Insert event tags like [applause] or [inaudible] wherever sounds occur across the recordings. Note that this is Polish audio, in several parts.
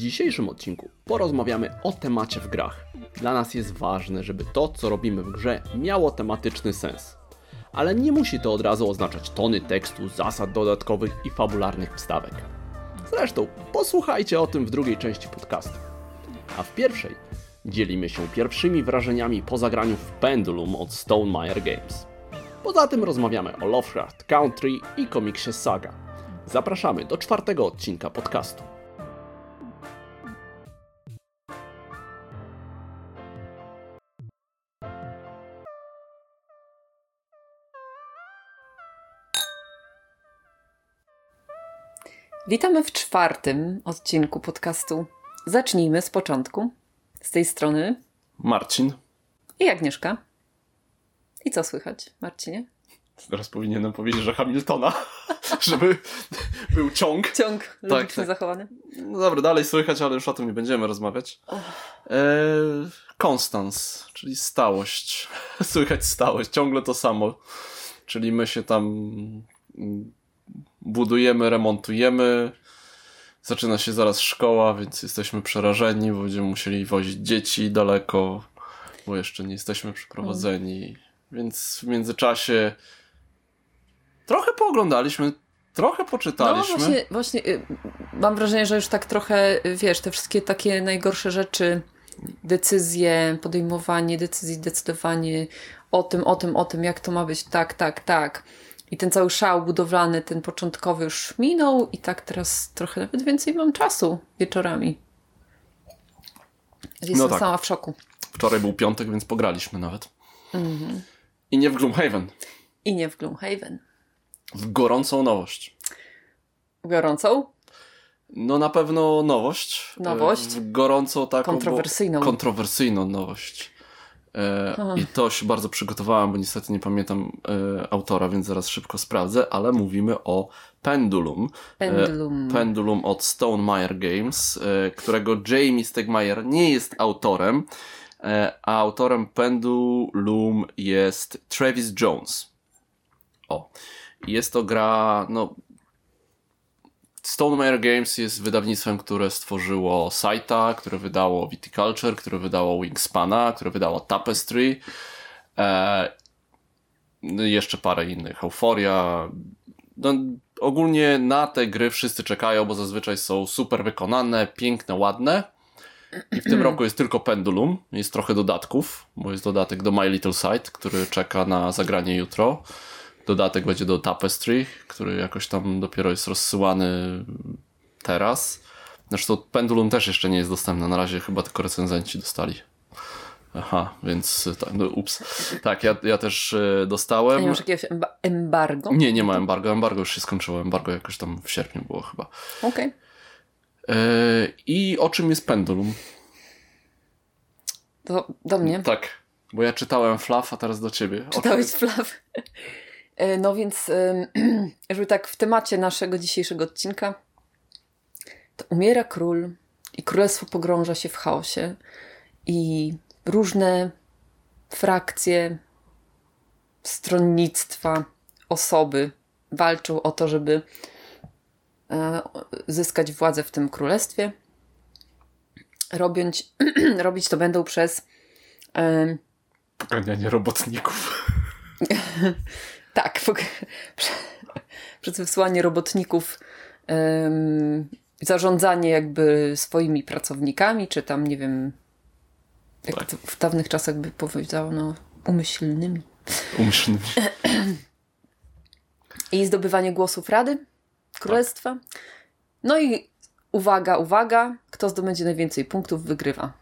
Dzisiejszym odcinku porozmawiamy o temacie w grach. Dla nas jest ważne, żeby to, co robimy w grze, miało tematyczny sens. Ale nie musi to od razu oznaczać tony tekstu, zasad dodatkowych i fabularnych wstawek. Zresztą, posłuchajcie o tym w drugiej części podcastu. A w pierwszej dzielimy się pierwszymi wrażeniami po zagraniu w Pendulum od Stonemaier Games. Poza tym rozmawiamy o Lovecraft Country i komiksie Saga. Zapraszamy do czwartego odcinka podcastu. Witamy w czwartym odcinku podcastu. Zacznijmy z początku. Z tej strony Marcin. i Agnieszka. I co słychać, Marcinie? Teraz powinienem powiedzieć, że Hamiltona, [laughs] żeby był ciąg. Ciąg logiczny tak. zachowany. No dobra, dalej słychać, ale już o tym nie będziemy rozmawiać. Konstans, czyli stałość. [laughs] Słychać stałość, ciągle to samo. Czyli my się tam mm, budujemy, remontujemy. Zaczyna się zaraz szkoła, więc jesteśmy przerażeni, bo będziemy musieli wozić dzieci daleko, bo jeszcze nie jesteśmy przeprowadzeni. Więc w międzyczasie trochę pooglądaliśmy, trochę No poczytaliśmy. właśnie, właśnie y, mam wrażenie, że już tak trochę, y, wiesz, te wszystkie takie najgorsze rzeczy, decyzje, podejmowanie decyzji, decydowanie o tym, o tym, o tym, jak to ma być, tak, tak, tak. I ten cały szał budowlany, ten początkowy już minął i tak teraz trochę nawet więcej mam czasu wieczorami. Jestem tak. sama w szoku. Wczoraj był piątek, więc pograliśmy nawet. Mhm. I nie w Gloomhaven. I nie w Gloomhaven. W gorącą nowość. Gorącą? No na pewno nowość. Nowość. W gorącą taką. Kontrowersyjną. Kontrowersyjną nowość. E. I to się bardzo przygotowałem, bo niestety nie pamiętam e, autora, więc zaraz szybko sprawdzę, ale mówimy o Pendulum. Pendulum. E, Pendulum od Stonemaier Games, e, którego Jamie Stegmaier nie jest autorem, a autorem Pendulum jest Travis Jones. O. Jest to gra, no. Stonemaier Games jest wydawnictwem, które stworzyło Saita, które wydało Viticulture, które wydało Wingspana, które wydało Tapestry. E, no jeszcze parę innych. Euphoria. No, ogólnie na te gry wszyscy czekają, bo zazwyczaj są super wykonane, piękne, ładne. I w tym roku jest tylko Pendulum. Jest trochę dodatków, bo jest dodatek do My Little Sight, który czeka na zagranie jutro. Dodatek będzie do Tapestry, który jakoś tam dopiero jest rozsyłany teraz. Zresztą Pendulum też jeszcze nie jest dostępne. Na razie chyba tylko recenzenci dostali. Aha, więc tak, no ups. Tak, ja, ja też e, dostałem. nie masz jakiegoś emba- embargo? Nie, nie ma embargo. Embargo już się skończyło. Embargo jakoś tam w sierpniu było chyba. Okej. E, I o czym jest Pendulum? To do mnie. Tak, bo ja czytałem Fluff, a teraz do ciebie. Czytałeś. E, No więc, [clears throat] żeby tak w temacie naszego dzisiejszego odcinka, to umiera król i królestwo pogrąża się w chaosie i różne frakcje, stronnictwa, osoby walczą o to, żeby e, zyskać władzę w tym królestwie. Robiąc, [clears throat] robić to będą przez Poganianie robotników. [laughs] Tak, pok- [laughs] prze- przez wysłanie robotników, em, zarządzanie jakby swoimi pracownikami, czy tam, nie wiem, jak Tak. w dawnych czasach by powiedział, no, umyślnymi. Umyślnymi. [clears throat] I zdobywanie głosów Rady Królestwa. No i uwaga, uwaga, kto zdobędzie najwięcej punktów, wygrywa.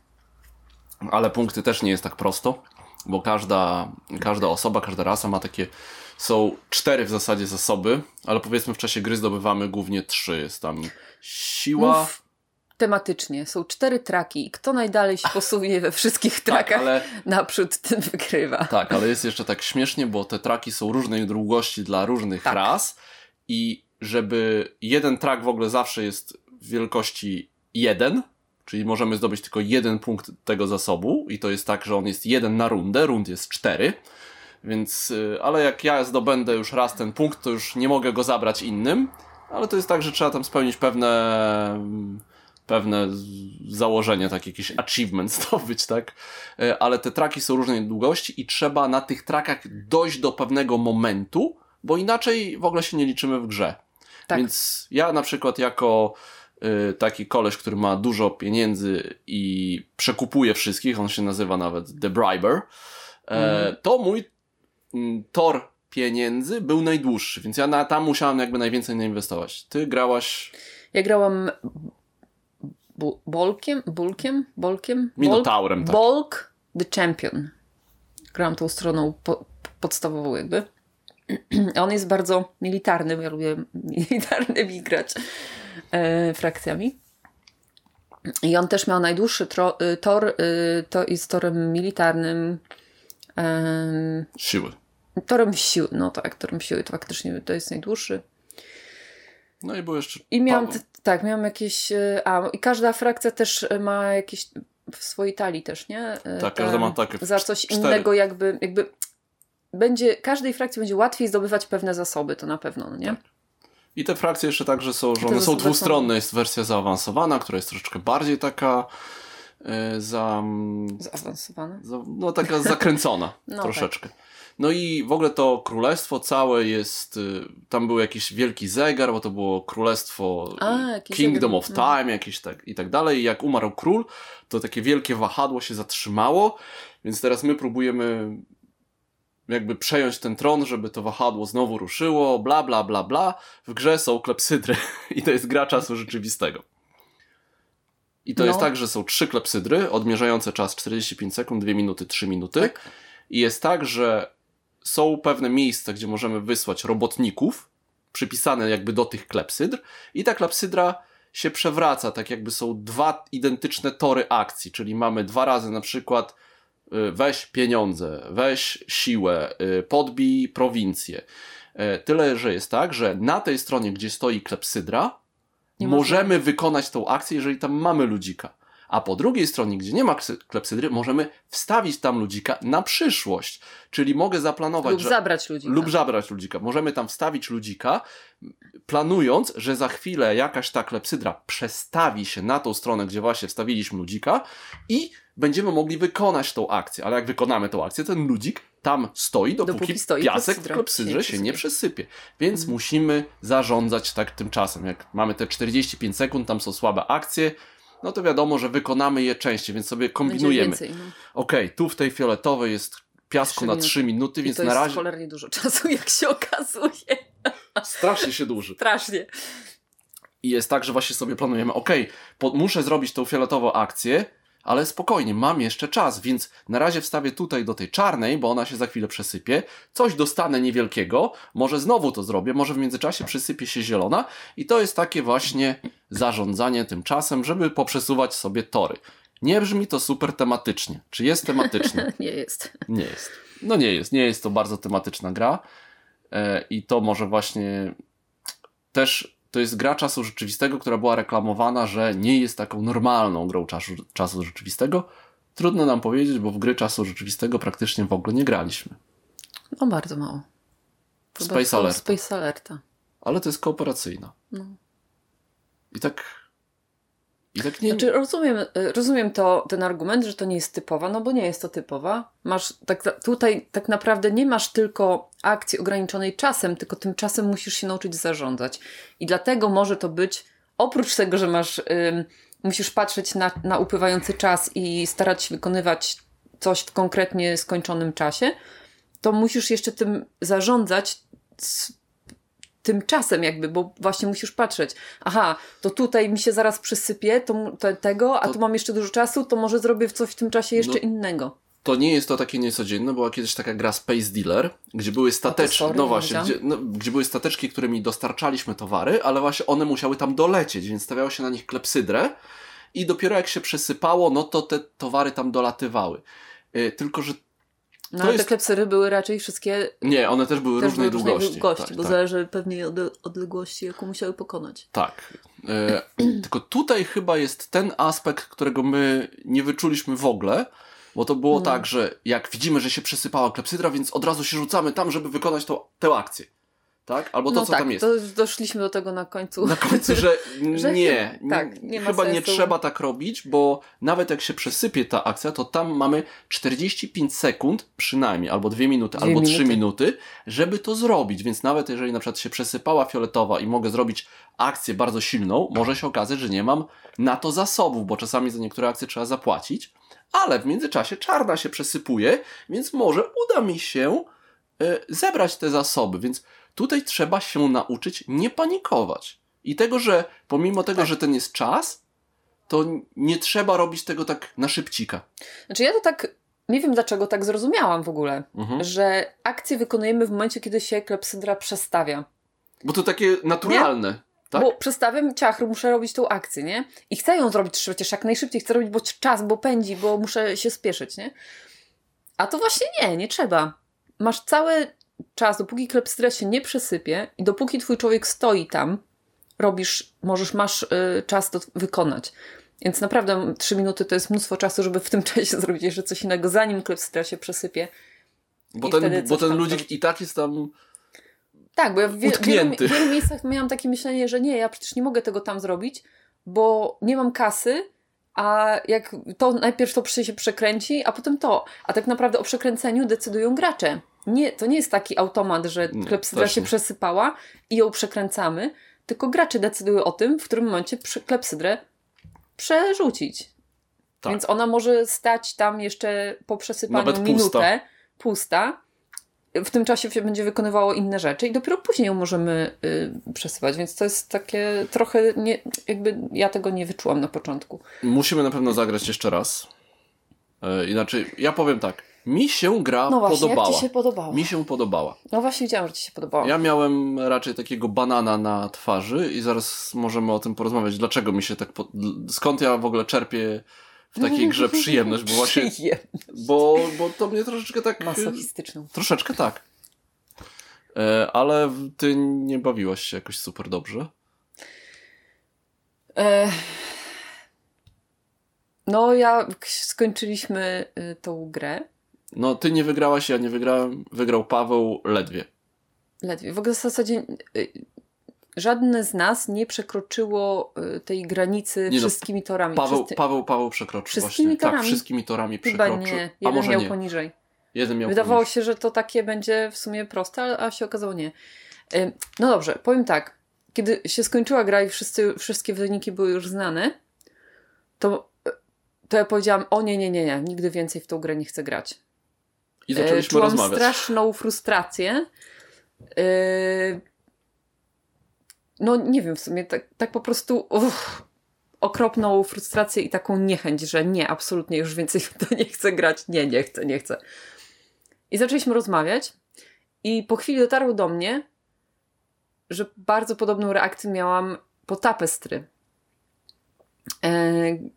Ale punkty też nie jest tak prosto, bo każda, każda osoba, każda rasa ma takie. Są cztery w zasadzie zasoby, ale powiedzmy w czasie gry zdobywamy głównie trzy. Jest tam siła. Mów tematycznie. Są cztery traki i kto najdalej się posunie we wszystkich tak, trakach ale, naprzód, ten wygrywa. tak, ale jest jeszcze tak śmiesznie, bo te traki są różnej długości dla różnych Tak. ras i żeby jeden trak w ogóle zawsze jest wielkości jeden, czyli możemy zdobyć tylko jeden punkt tego zasobu i to jest tak, że on jest jeden na rundę, rund jest cztery, więc, y, ale jak ja zdobędę już raz ten punkt, to już nie mogę go zabrać innym, ale to jest tak, że trzeba tam spełnić pewne, pewne założenie, tak jakiś achievement [laughs] zdobyć, tak? E, ale te traki są różnej długości i trzeba na tych trakach dojść do pewnego momentu, bo inaczej w ogóle się nie liczymy w grze. Tak. Więc ja na przykład jako y, taki koleś, który ma dużo pieniędzy i przekupuje wszystkich, on się nazywa nawet The Briber, mm. to mój tor pieniędzy był najdłuższy, więc ja na, tam musiałem jakby najwięcej nainwestować. Ty grałaś... Ja grałam bu Bolkiem? Bulkiem? Bolkiem? Minotaurem, tak. Bolk the Champion. Grałam tą stroną po podstawową jakby. [clears throat] On jest bardzo militarny, bo ja lubię [laughs] militarnymi grać e, frakcjami. I on też miał najdłuższy y, tor, y, to jest torem militarnym. E, siły. Torem siły, no tak, torem siły to faktycznie to jest najdłuższy. No i było jeszcze. I miałam, tak, miałam jakieś. E, a, i każda frakcja też ma jakieś w swojej talii też, nie? E, tak, każda ma takie. Za coś cztery. innego, jakby, jakby będzie, każdej frakcji będzie łatwiej zdobywać pewne zasoby, to na pewno, no nie? Tak. I te frakcje jeszcze także są, że one są dwustronne. Jest wersja zaawansowana, która jest troszeczkę bardziej taka e, za... Zaawansowana? Za, no taka zakręcona [laughs] no tak. troszeczkę. Tak. No i w ogóle to królestwo całe jest, y, tam był jakiś wielki zegar, bo to było królestwo A, Kingdom zegar. of Time, no. jakieś tak i tak dalej. I jak umarł król, to takie wielkie wahadło się zatrzymało, więc teraz my próbujemy jakby przejąć ten tron, żeby to wahadło znowu ruszyło, bla, bla, bla, bla. W grze są klepsydry [laughs] i to jest gra czasu rzeczywistego. I to no. jest tak, że są trzy klepsydry, odmierzające czas 45 sekund, 2 minuty, 3 minuty. Tak. I jest tak, że są pewne miejsca, gdzie możemy wysłać robotników, przypisane jakby do tych klepsydr i ta klepsydra się przewraca, tak jakby są dwa identyczne tory akcji, czyli mamy dwa razy na przykład y, weź pieniądze, weź siłę, y, podbij prowincję. E, tyle, że jest tak, że na tej stronie, gdzie stoi klepsydra, Nie możemy można. wykonać tą akcję, jeżeli tam mamy ludzika a po drugiej stronie, gdzie nie ma klepsydry, możemy wstawić tam ludzika na przyszłość. Czyli mogę zaplanować. Lub że, zabrać ludzika. Lub zabrać ludzika. Możemy tam wstawić ludzika, planując, że za chwilę jakaś ta klepsydra przestawi się na tą stronę, gdzie właśnie wstawiliśmy ludzika i będziemy mogli wykonać tą akcję. Ale jak wykonamy tą akcję, ten ludzik tam stoi, dopóki, dopóki stoi piasek w klepsydrze się, się nie przesypie. Więc mhm. musimy zarządzać tak tym czasem. Jak mamy te 45 sekund, tam są słabe akcje, no to wiadomo, że wykonamy je częściej, więc sobie kombinujemy. no. Okej, okay, tu w tej fioletowej jest piasku 3 na 3 minuty, więc I to na razie. jest cholernie dużo czasu, [laughs] jak się okazuje. Strasznie się duży. Strasznie. I jest tak, że właśnie sobie planujemy, ok, muszę zrobić tą fioletową akcję, ale spokojnie, mam jeszcze czas, więc na razie wstawię tutaj do tej czarnej, bo ona się za chwilę przesypie, coś dostanę niewielkiego, może znowu to zrobię, może w międzyczasie przysypie się zielona i to jest takie właśnie zarządzanie tym czasem, żeby poprzesuwać sobie tory. Nie brzmi to super tematycznie. Czy jest tematyczne? [laughs] nie jest. Nie jest. No nie jest. Nie jest to bardzo tematyczna gra. E, I to może właśnie też to jest gra czasu rzeczywistego, która była reklamowana, że nie jest taką normalną grą czasu, czasu rzeczywistego. Trudno nam powiedzieć, bo w gry czasu rzeczywistego praktycznie w ogóle nie graliśmy. No bardzo mało. Space Alerta. Space Alerta. Ale to jest kooperacyjna. No. I tak tak. Znaczy, rozumiem, rozumiem to, ten argument, że to nie jest typowa, no bo nie jest to typowa. Masz tak, tutaj tak naprawdę nie masz tylko akcji ograniczonej czasem, tylko tym czasem musisz się nauczyć zarządzać. I dlatego może to być, oprócz tego, że masz, ym, musisz patrzeć na, na upływający czas i starać się wykonywać coś w konkretnie skończonym czasie, to musisz jeszcze tym zarządzać tymczasem jakby, bo właśnie musisz patrzeć, aha, to tutaj mi się zaraz przysypie to, to tego, a to... tu mam jeszcze dużo czasu, to może zrobię coś w tym czasie jeszcze no, innego. To nie jest to takie niecodzienne, była kiedyś taka gra Space Dealer, gdzie były stateczki, no, właśnie, gdzie, no, gdzie, były stateczki, którymi dostarczaliśmy towary, ale właśnie one musiały tam dolecieć, więc stawiało się na nich klepsydrę i dopiero jak się przesypało, no to te towary tam dolatywały. Yy, tylko, że no ale jest... te klepsyry były raczej wszystkie. Nie, one też były też różnej były długości. długości tak, bo tak. zależy pewnie od odległości, jaką musiały pokonać. Tak. E, [clears throat] tylko tutaj chyba jest ten aspekt, którego my nie wyczuliśmy w ogóle, bo to było no. tak, że jak widzimy, że się przesypała klepsydra, więc od razu się rzucamy tam, żeby wykonać tę akcję. Tak? Albo to, no co tak, tam jest. To doszliśmy do tego na końcu. Na końcu, że, [laughs] Że nie, tak, nie ma chyba nie sensu. trzeba tak robić, bo nawet jak się przesypie ta akcja, to tam mamy 45 sekund przynajmniej, albo 2 minuty, Dwie albo 3 minuty. minuty, żeby to zrobić. Więc nawet jeżeli na przykład się przesypała fioletowa i mogę zrobić akcję bardzo silną, może się okazać, że nie mam na to zasobów, bo czasami za niektóre akcje trzeba zapłacić, ale w międzyczasie czarna się przesypuje, więc może uda mi się e, zebrać te zasoby, więc tutaj trzeba się nauczyć nie panikować. I tego, że pomimo tego, Tak. że ten jest czas, to nie trzeba robić tego tak na szybcika. Znaczy ja to tak, nie wiem dlaczego tak zrozumiałam w ogóle, Mhm. że akcję wykonujemy w momencie, kiedy się klepsydra przestawia. Bo to takie naturalne. Tak? Bo przestawiam ciachru, muszę robić tą akcję, nie? I chcę ją zrobić przecież jak najszybciej, chcę robić, bo czas, bo pędzi, bo muszę się spieszyć, nie? A to właśnie nie, nie trzeba. Masz cały czas, dopóki klepsydra się nie przesypie i dopóki twój człowiek stoi tam, robisz, możesz, masz y, czas to wykonać. Więc naprawdę trzy minuty to jest mnóstwo czasu, żeby w tym [laughs] czasie zrobić jeszcze coś innego, zanim klepsydra się przesypie. Bo ten, bo ten ludzik i tak jest tam. Tak, bo ja w wie, wielu, w wielu miejscach miałam takie myślenie, że nie, ja przecież nie mogę tego tam zrobić, bo nie mam kasy, a jak to najpierw to się przekręci, a potem to. A tak naprawdę o przekręceniu decydują gracze. Nie, to nie jest taki automat, że klepsydra się przesypała i ją przekręcamy, tylko gracze decydują o tym, w którym momencie klepsydrę przerzucić. Tak. Więc ona może stać tam jeszcze po przesypaniu Nawet pusta. minutę, pusta. W tym czasie się będzie wykonywało inne rzeczy i dopiero później ją możemy y, przesypać, więc to jest takie trochę, nie, jakby ja tego nie wyczułam na początku. Musimy na pewno zagrać jeszcze raz. E, inaczej, ja powiem tak. Mi się gra No właśnie, podobała. jak Ci się podobało? Mi się podobała. No właśnie widziałam, że Ci się podobało. Ja miałem raczej takiego banana na twarzy i zaraz możemy o tym porozmawiać. Dlaczego mi się tak. Po... Skąd ja w ogóle czerpię w takiej grze [laughs] przyjemność? Bo właśnie. Przyjem- Bo, bo to mnie troszeczkę tak. Masochistyczną. Troszeczkę tak. E, ale ty nie bawiłaś się jakoś super dobrze. E... No ja skończyliśmy y, tą grę. No, ty nie wygrałaś, ja nie wygrałem. Wygrał Paweł ledwie. Ledwie. W ogóle w zasadzie y, żadne z nas nie przekroczyło y, tej granicy Nie no, wszystkimi torami. Paweł, Wszyscy- Paweł, Paweł przekroczył Wszystkimi właśnie. Tak, torami? wszystkimi torami Chyba przekroczył. nie. A Jeden może miał nie. poniżej. Jeden miał Wydawało poniżej. się, że to takie będzie w sumie proste, a się okazało nie. No dobrze, powiem tak. Kiedy się skończyła gra i wszyscy, wszystkie wyniki były już znane, to, to ja powiedziałam, o nie, nie, nie, nie, nigdy więcej w tą grę nie chcę grać. I E, zaczęliśmy Czułam rozmawiać. straszną frustrację. E, No nie wiem, w sumie tak, tak po prostu uff, okropną frustrację i taką niechęć, że nie, absolutnie już więcej w to nie chcę grać. Nie, nie chcę, nie chcę. I zaczęliśmy rozmawiać i po chwili dotarło do mnie, że bardzo podobną reakcję miałam po Tapestry. E,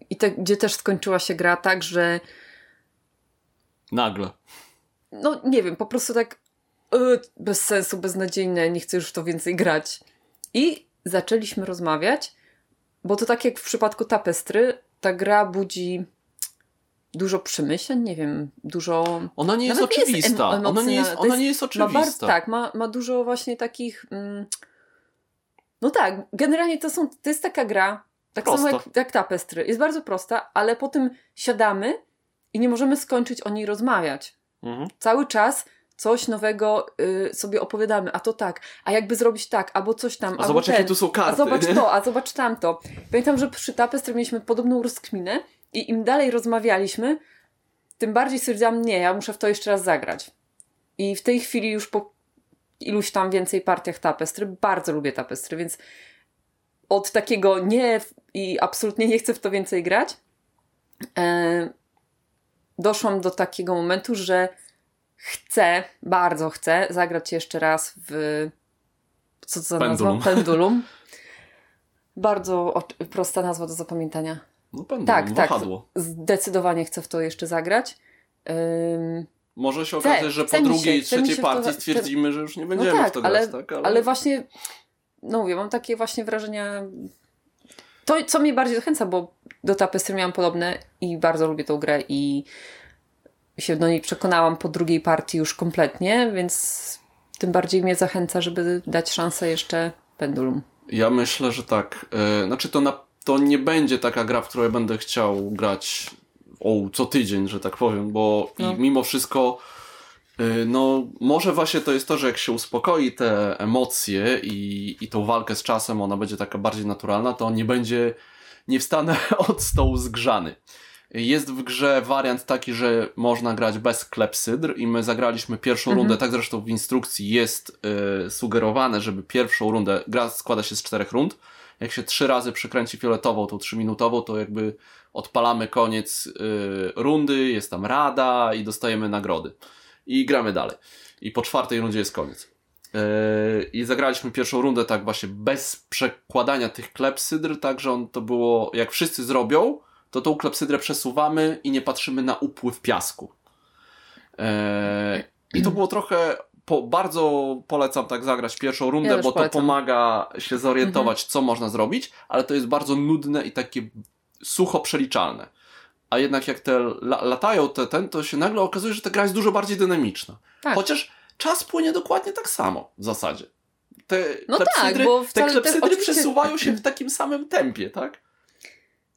I te, gdzie też skończyła się gra tak, że Nagle. No nie wiem, po prostu tak yy, bez sensu, beznadziejne, nie chcę już w to więcej grać. I zaczęliśmy rozmawiać, bo to tak jak w przypadku Tapestry, ta gra budzi dużo przemyśleń, nie wiem, dużo... Ona nie jest Nawet nie jest oczywista. em- ona, nie jest, ona jest- nie jest Ma oczywista. bardzo, tak, ma, ma dużo właśnie takich... Mm, no tak, generalnie to, są, to jest taka gra, tak samo Prosta. jak, jak Tapestry. Jest bardzo prosta, ale potem siadamy i nie możemy skończyć o niej rozmawiać Mhm. cały czas coś nowego y, sobie opowiadamy, a to tak, a jakby zrobić tak, albo coś tam, A zobacz, ten, jakie tu są a karty. zobacz nie? to, a zobacz tamto. Pamiętam, że przy Tapestry mieliśmy podobną rozkminę i im dalej rozmawialiśmy, tym bardziej stwierdziłam, nie, ja muszę w to jeszcze raz zagrać. I w tej chwili już po iluś tam więcej partiach Tapestry, bardzo lubię Tapestry, więc od takiego nie i absolutnie nie chcę w to więcej grać, e, doszłam do takiego momentu, że chcę, bardzo chcę zagrać jeszcze raz w co to za Pendulum. nazwa? Pendulum. [laughs] Bardzo oczy- prosta nazwa do zapamiętania. No pendulum, Tak, tak. Zdecydowanie chcę w to jeszcze zagrać. Ym, Może się okazać, że po drugiej, się- trzeciej to partii za- stwierdzimy, że już nie będziemy no tak, w to ale, grać, tak? ale... właśnie, no mówię, mam takie właśnie wrażenia. To, co mnie bardziej zachęca, bo do Tapestry miałam podobne i bardzo lubię tą grę i się do niej przekonałam po drugiej partii już kompletnie, więc tym bardziej mnie zachęca, żeby dać szansę jeszcze Pendulum. Ja myślę, że tak. Yy, znaczy to, na, to nie będzie taka gra, w której będę chciał grać o, co tydzień, że tak powiem, bo no. mimo wszystko no, może właśnie to jest to, że jak się uspokoi te emocje i, i tą walkę z czasem, ona będzie taka bardziej naturalna, to nie będzie, nie wstanę [laughs] od stołu zgrzany. Jest w grze wariant taki, że można grać bez klepsydr i my zagraliśmy pierwszą mhm. rundę, tak zresztą w instrukcji jest y, sugerowane, żeby pierwszą rundę, gra składa się z czterech rund, jak się trzy razy przykręci fioletową, tą trzyminutową, to jakby odpalamy koniec y, rundy, jest tam rada i dostajemy nagrody. I gramy dalej. I po czwartej rundzie jest koniec. Y, I zagraliśmy pierwszą rundę tak właśnie bez przekładania tych klepsydr, tak że on to było, jak wszyscy zrobią, to tą klepsydrę przesuwamy i nie patrzymy na upływ piasku. Y, I to było trochę po, bardzo polecam tak zagrać pierwszą rundę, ja bo to polecam. pomaga się zorientować, mhm. co można zrobić, ale to jest bardzo nudne i takie sucho przeliczalne. A jednak jak te latają te ten, to się nagle okazuje, że ta gra jest dużo bardziej dynamiczna. Tak. Chociaż czas płynie dokładnie tak samo w zasadzie. Te no klepsydry, tak, bo te klepsydry te, przesuwają się w takim samym tempie, tak?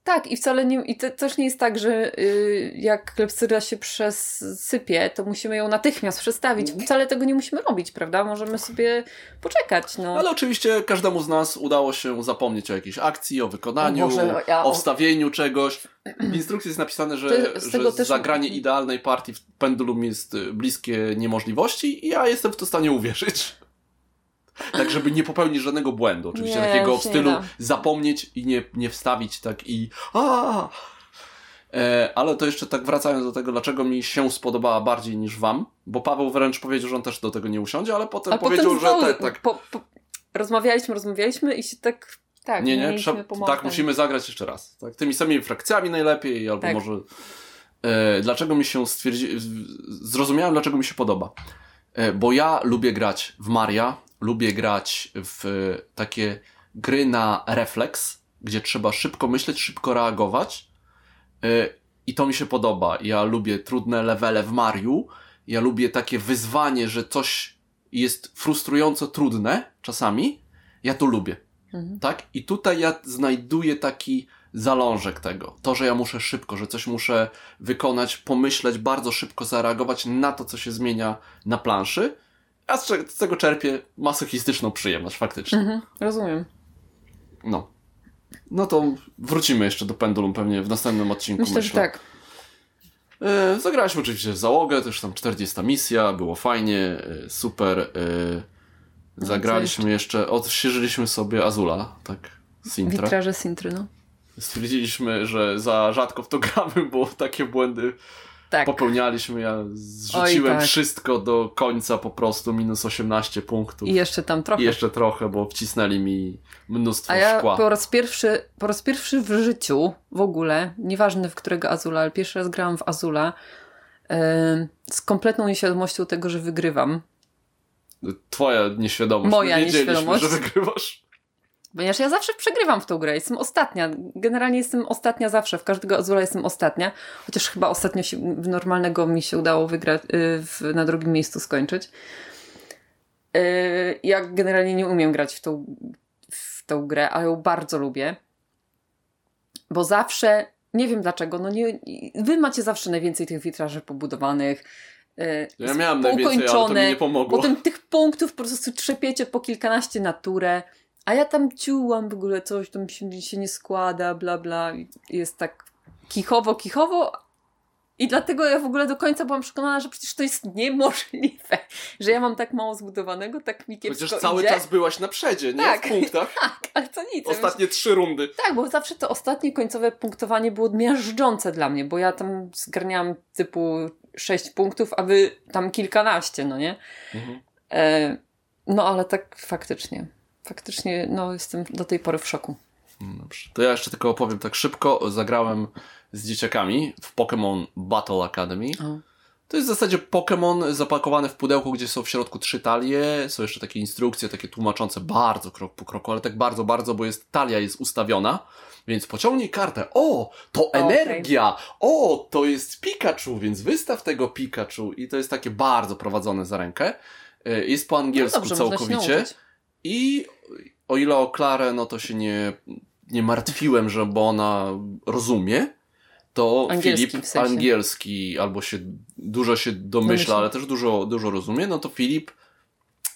Tak, i wcale nie, i to też nie jest tak, że y, jak klepsydra się przesypie, to musimy ją natychmiast przestawić. Wcale tego nie musimy robić, prawda? Możemy sobie poczekać. No. Ale oczywiście każdemu z nas udało się zapomnieć o jakiejś akcji, o wykonaniu, o, Boże, ja, o... wstawieniu czegoś. W instrukcji jest napisane, że, że też... zagranie idealnej partii w pendulum jest bliskie niemożliwości i ja jestem w to w stanie uwierzyć. Tak, żeby nie popełnić żadnego błędu. Oczywiście nie, takiego w stylu zapomnieć i nie, nie wstawić tak i a e, ale to jeszcze tak wracając do tego, dlaczego mi się spodobała bardziej niż wam, bo Paweł wręcz powiedział, że on też do tego nie usiądzie, ale potem powiedział, potem że te, tak. Po, po, rozmawialiśmy, rozmawialiśmy i się tak. Tak, nie, nie, trzeba, tak, musimy zagrać jeszcze raz. Tak, tymi samymi frakcjami najlepiej, albo tak. może. E, dlaczego mi się stwierdzi. Zrozumiałem, dlaczego mi się podoba. E, bo ja lubię grać w Maria, lubię grać w takie gry na refleks, gdzie trzeba szybko myśleć, szybko reagować. Y, I to mi się podoba. Ja lubię trudne levele w Mariu. Ja lubię takie wyzwanie, że coś jest frustrująco trudne czasami. Ja to lubię. Mhm. Tak? I tutaj ja znajduję taki zalążek tego. To, że ja muszę szybko, że coś muszę wykonać, pomyśleć, bardzo szybko zareagować na to, co się zmienia na planszy. Ja z tego czerpię masochistyczną przyjemność, faktycznie. Mhm, rozumiem. No. No to wrócimy jeszcze do Pendulum pewnie w następnym odcinku. Myślę, myślę. że tak. E, zagraliśmy oczywiście w załogę, też tam 40 misja, było fajnie, e, super. E, zagraliśmy jeszcze, odświeżyliśmy sobie Azula, tak, Sintra. Witraże Sintry, no. Stwierdziliśmy, że za rzadko w to [laughs] gramy, bo takie błędy tak. popełnialiśmy. Ja zrzuciłem Oj, tak. wszystko do końca po prostu, minus 18 punktów. I jeszcze tam trochę. I jeszcze trochę, bo wcisnęli mi mnóstwo A ja szkła. Po raz, pierwszy, po raz pierwszy w życiu w ogóle, nieważne w którego Azula, ale pierwszy raz grałam w Azula yy, z kompletną nieświadomością tego, że wygrywam. Twoja nieświadomość. Moja nieświadomość. że wygrywasz. Ponieważ ja zawsze przegrywam w tą grę, jestem ostatnia. Generalnie jestem ostatnia zawsze, w każdego Azula jestem ostatnia. Chociaż chyba ostatnio się, w normalnego mi się udało wygrać, yy, w, na drugim miejscu skończyć. Yy, ja generalnie nie umiem grać w tą, w tą grę, a ją bardzo lubię. Bo zawsze, nie wiem dlaczego, no nie, wy macie zawsze najwięcej tych witraży pobudowanych. Yy, ja miałam najwięcej, ale to mi nie pomogło. Potem tych punktów po prostu trzepiecie po kilkanaście naturę. A ja tam ciułam w ogóle coś, to mi się, się nie składa, bla bla. Jest tak kichowo, kichowo. I dlatego ja w ogóle do końca byłam przekonana, że przecież to jest niemożliwe, że ja mam tak mało zbudowanego, tak mi kiepsko Chociaż cały idzie. czas byłaś na przedzie, nie? Tak, w punktach. [laughs] Tak, ale to nic. Ostatnie trzy rundy. Tak, bo zawsze to ostatnie końcowe punktowanie było miażdżące dla mnie, bo ja tam zgarniałam typu sześć punktów, a wy tam kilkanaście, no nie? Mhm. E, no ale tak faktycznie faktycznie no, jestem do tej pory w szoku. Dobrze. To ja jeszcze tylko opowiem tak szybko. Zagrałem z dzieciakami w Pokémon Battle Academy. O. To jest w zasadzie Pokémon zapakowany w pudełku, gdzie są w środku trzy talie, są jeszcze takie instrukcje, takie tłumaczące bardzo krok po kroku, ale tak bardzo, bardzo, bo jest talia jest ustawiona, więc pociągnij kartę. O, to energia! Okay. O, to jest Pikachu, więc wystaw tego Pikachu. I to jest takie bardzo prowadzone za rękę. E, jest po angielsku no dobrze, całkowicie. I o ile o Klarę, no to się nie, nie martwiłem, że bo ona rozumie, to Angielski Filip w sensie. angielski albo się dużo się domyśla, Domyśla. ale też dużo, dużo rozumie, no to Filip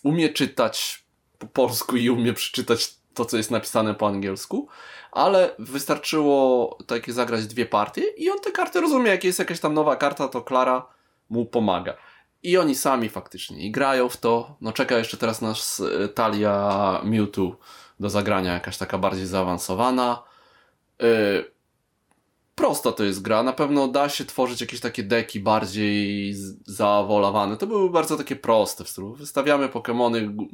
umie czytać po polsku i umie przeczytać to, co jest napisane po angielsku, ale wystarczyło takie zagrać dwie partie i on te karty rozumie. Jak jest jakaś tam nowa karta, to Klara mu pomaga. I oni sami faktycznie i grają w to. No czeka jeszcze teraz nas e, talia Mewtwo do zagrania, jakaś taka bardziej zaawansowana. Yy, prosta to jest gra. Na pewno da się tworzyć jakieś takie deki bardziej zaawolowane. To były bardzo takie proste w stylu. Wystawiamy Pokemony, gu-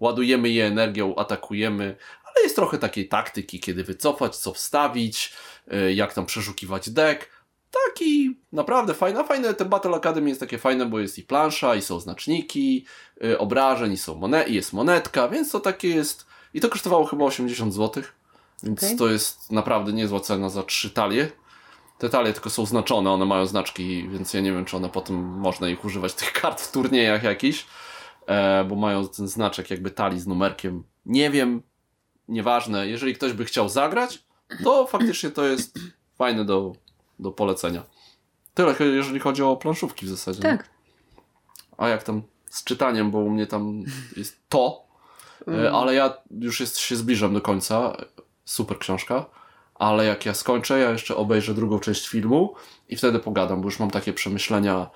ładujemy je energią, atakujemy, ale jest trochę takiej taktyki, kiedy wycofać, co wstawić, yy, jak tam przeszukiwać dek. Taki naprawdę fajny. A fajne, ten Battle Academy jest takie fajne, bo jest i plansza, i są znaczniki, yy, obrażeń, i, są monet, i jest monetka, więc to takie jest. I to kosztowało chyba 80 zł. Więc Okej. to jest naprawdę niezła cena za trzy talie. Te talie tylko są znaczone, one mają znaczki, więc ja nie wiem, czy one potem można ich używać tych [laughs] kart w turniejach jakichś, e, bo mają ten znaczek jakby talii z numerkiem. Nie wiem, nieważne. Jeżeli ktoś by chciał zagrać, to faktycznie to jest fajne do, do polecenia. Tyle, jeżeli chodzi o planszówki w zasadzie. Tak. A jak tam z czytaniem, bo u mnie tam jest to, E, ale ja już jest, się zbliżam do końca. Super książka. Ale jak ja skończę, ja jeszcze obejrzę drugą część filmu i wtedy pogadam, bo już mam takie przemyślenia.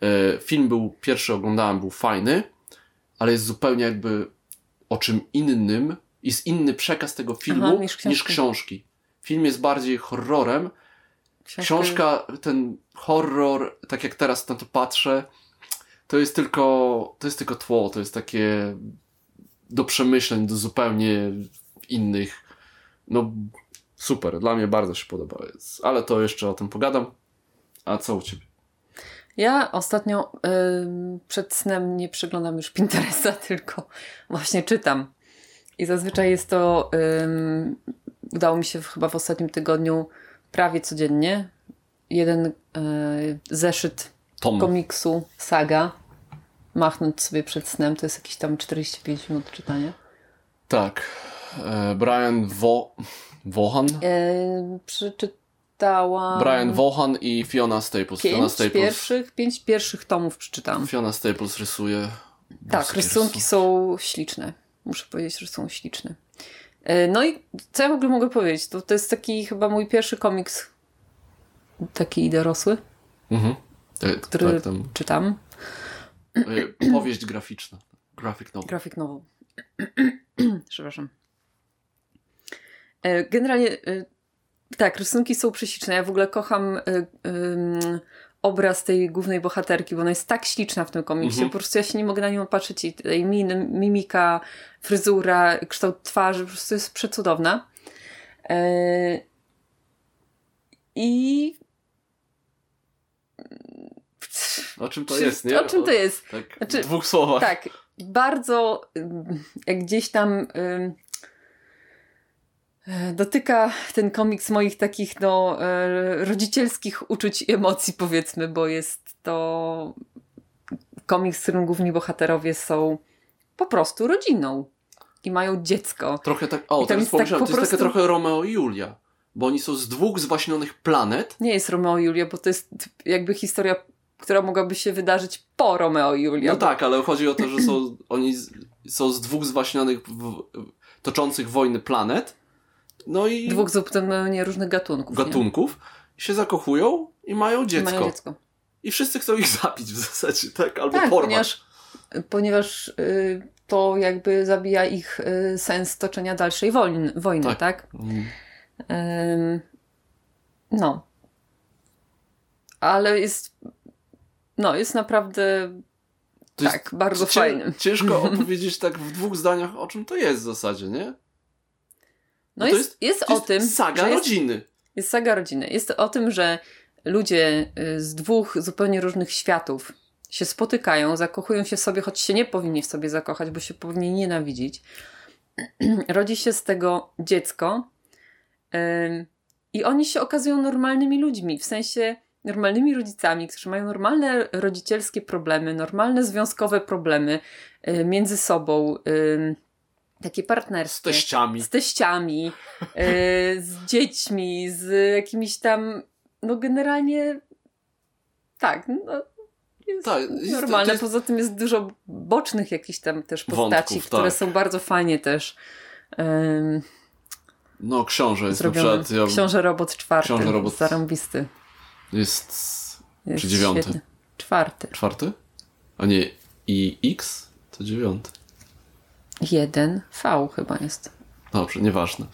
E, Film był, pierwszy oglądałem, był fajny, ale jest zupełnie jakby o czym innym. Jest inny przekaz tego filmu Aha, niż, niż książki. książki. Film jest bardziej horrorem. Książka, ten horror, tak jak teraz na to patrzę, to jest tylko, to jest tylko tło, to jest takie do przemyśleń, do zupełnie innych. No, super, dla mnie bardzo się podoba. Ale to jeszcze o tym pogadam. A co u ciebie? Ja ostatnio ym, przed snem nie przeglądam już Pinteresta, [laughs] tylko właśnie czytam. I zazwyczaj jest to, ym, udało mi się chyba w ostatnim tygodniu prawie codziennie, jeden y, zeszyt Tom. komiksu Saga machnąć sobie przed snem. To jest jakieś tam 45 minut czytania. Tak. E, Brian Wo... Wohan? E, przeczytałam Brian Wohan i Fiona Staples. Fiona pięć Staples, pierwszych, pięć pierwszych tomów przeczytałam. Fiona Staples rysuje. Tak, rysunki są śliczne. Muszę powiedzieć, że są śliczne. E, No i co ja w ogóle mogę powiedzieć? To, to jest taki chyba mój pierwszy komiks taki dorosły, Mhm. Tak, który tak, tam, czytam. e, powieść graficzna. Graphic novel. Grafik novel. [clears throat] Przepraszam. E, Generalnie e, tak, rysunki są prześliczne. Ja w ogóle kocham e, obraz tej głównej bohaterki, bo ona jest tak śliczna w tym komiksie. Mhm. Po prostu ja się nie mogę na nią patrzeć. I tej min, mimika, fryzura, kształt twarzy, po prostu jest przecudowna. E, I O czym to Czy- jest, nie? O czym to jest? Tak, Znaczy, w dwóch słowach. Tak, bardzo ym, jak gdzieś tam e, dotyka ten komiks moich takich no, e, rodzicielskich uczuć i emocji powiedzmy, bo jest to komiks, w którym główni bohaterowie są po prostu rodziną i mają dziecko. Trochę tak, o, I teraz tak to jest takie prostu- trochę Romeo i Julia, bo oni są z dwóch zwaśnionych planet. Nie jest Romeo i Julia, bo to jest jakby historia, która mogłaby się wydarzyć po Romeo i Julia. No tak, ale chodzi o to, że są, oni z, są z dwóch zwaśnionych, w, toczących wojny planet, no i Dwóch zupełnie różnych gatunków. nie? gatunków, się zakochują i mają I dziecko. Mają dziecko. I wszyscy chcą ich [laughs] zabić w zasadzie, tak? Albo Tak, porwać. ponieważ, ponieważ y, to jakby zabija ich y, sens toczenia dalszej wojny, wojny Tak. tak? Mm. No. Ale jest no, jest naprawdę To jest tak, bardzo cię- fajny. Ciężko [laughs] opowiedzieć tak w dwóch zdaniach, o czym to jest w zasadzie, nie? No No jest, jest, To o tym, saga że jest, rodziny. jest saga rodziny. Jest o tym, że ludzie y, z dwóch zupełnie różnych światów się spotykają, zakochują się w sobie, choć się nie powinni w sobie zakochać, bo się powinni nienawidzić. [clears throat] Rodzi się z tego dziecko ym, i oni się okazują normalnymi ludźmi. W sensie normalnymi rodzicami, którzy mają normalne rodzicielskie problemy, normalne związkowe problemy y, między sobą, y, takie partnerskie. Z teściami. Z teściami, [laughs] y, z dziećmi, z jakimiś tam, no generalnie tak, no, jest Tak, jest- normalne. jest- Poza tym jest dużo bocznych jakichś tam też postaci, Wątków, które tak. są bardzo fajnie też um, No, książę jest na zrobione. przykład. Ja, Książę Robot czwarty, Książę Robot- zarąbisty. Jest Jest Czy dziewiąty? świetny. Czwarty. czwarty? A nie i X? To dziewiąty. Jeden V chyba jest. Dobrze, nieważne.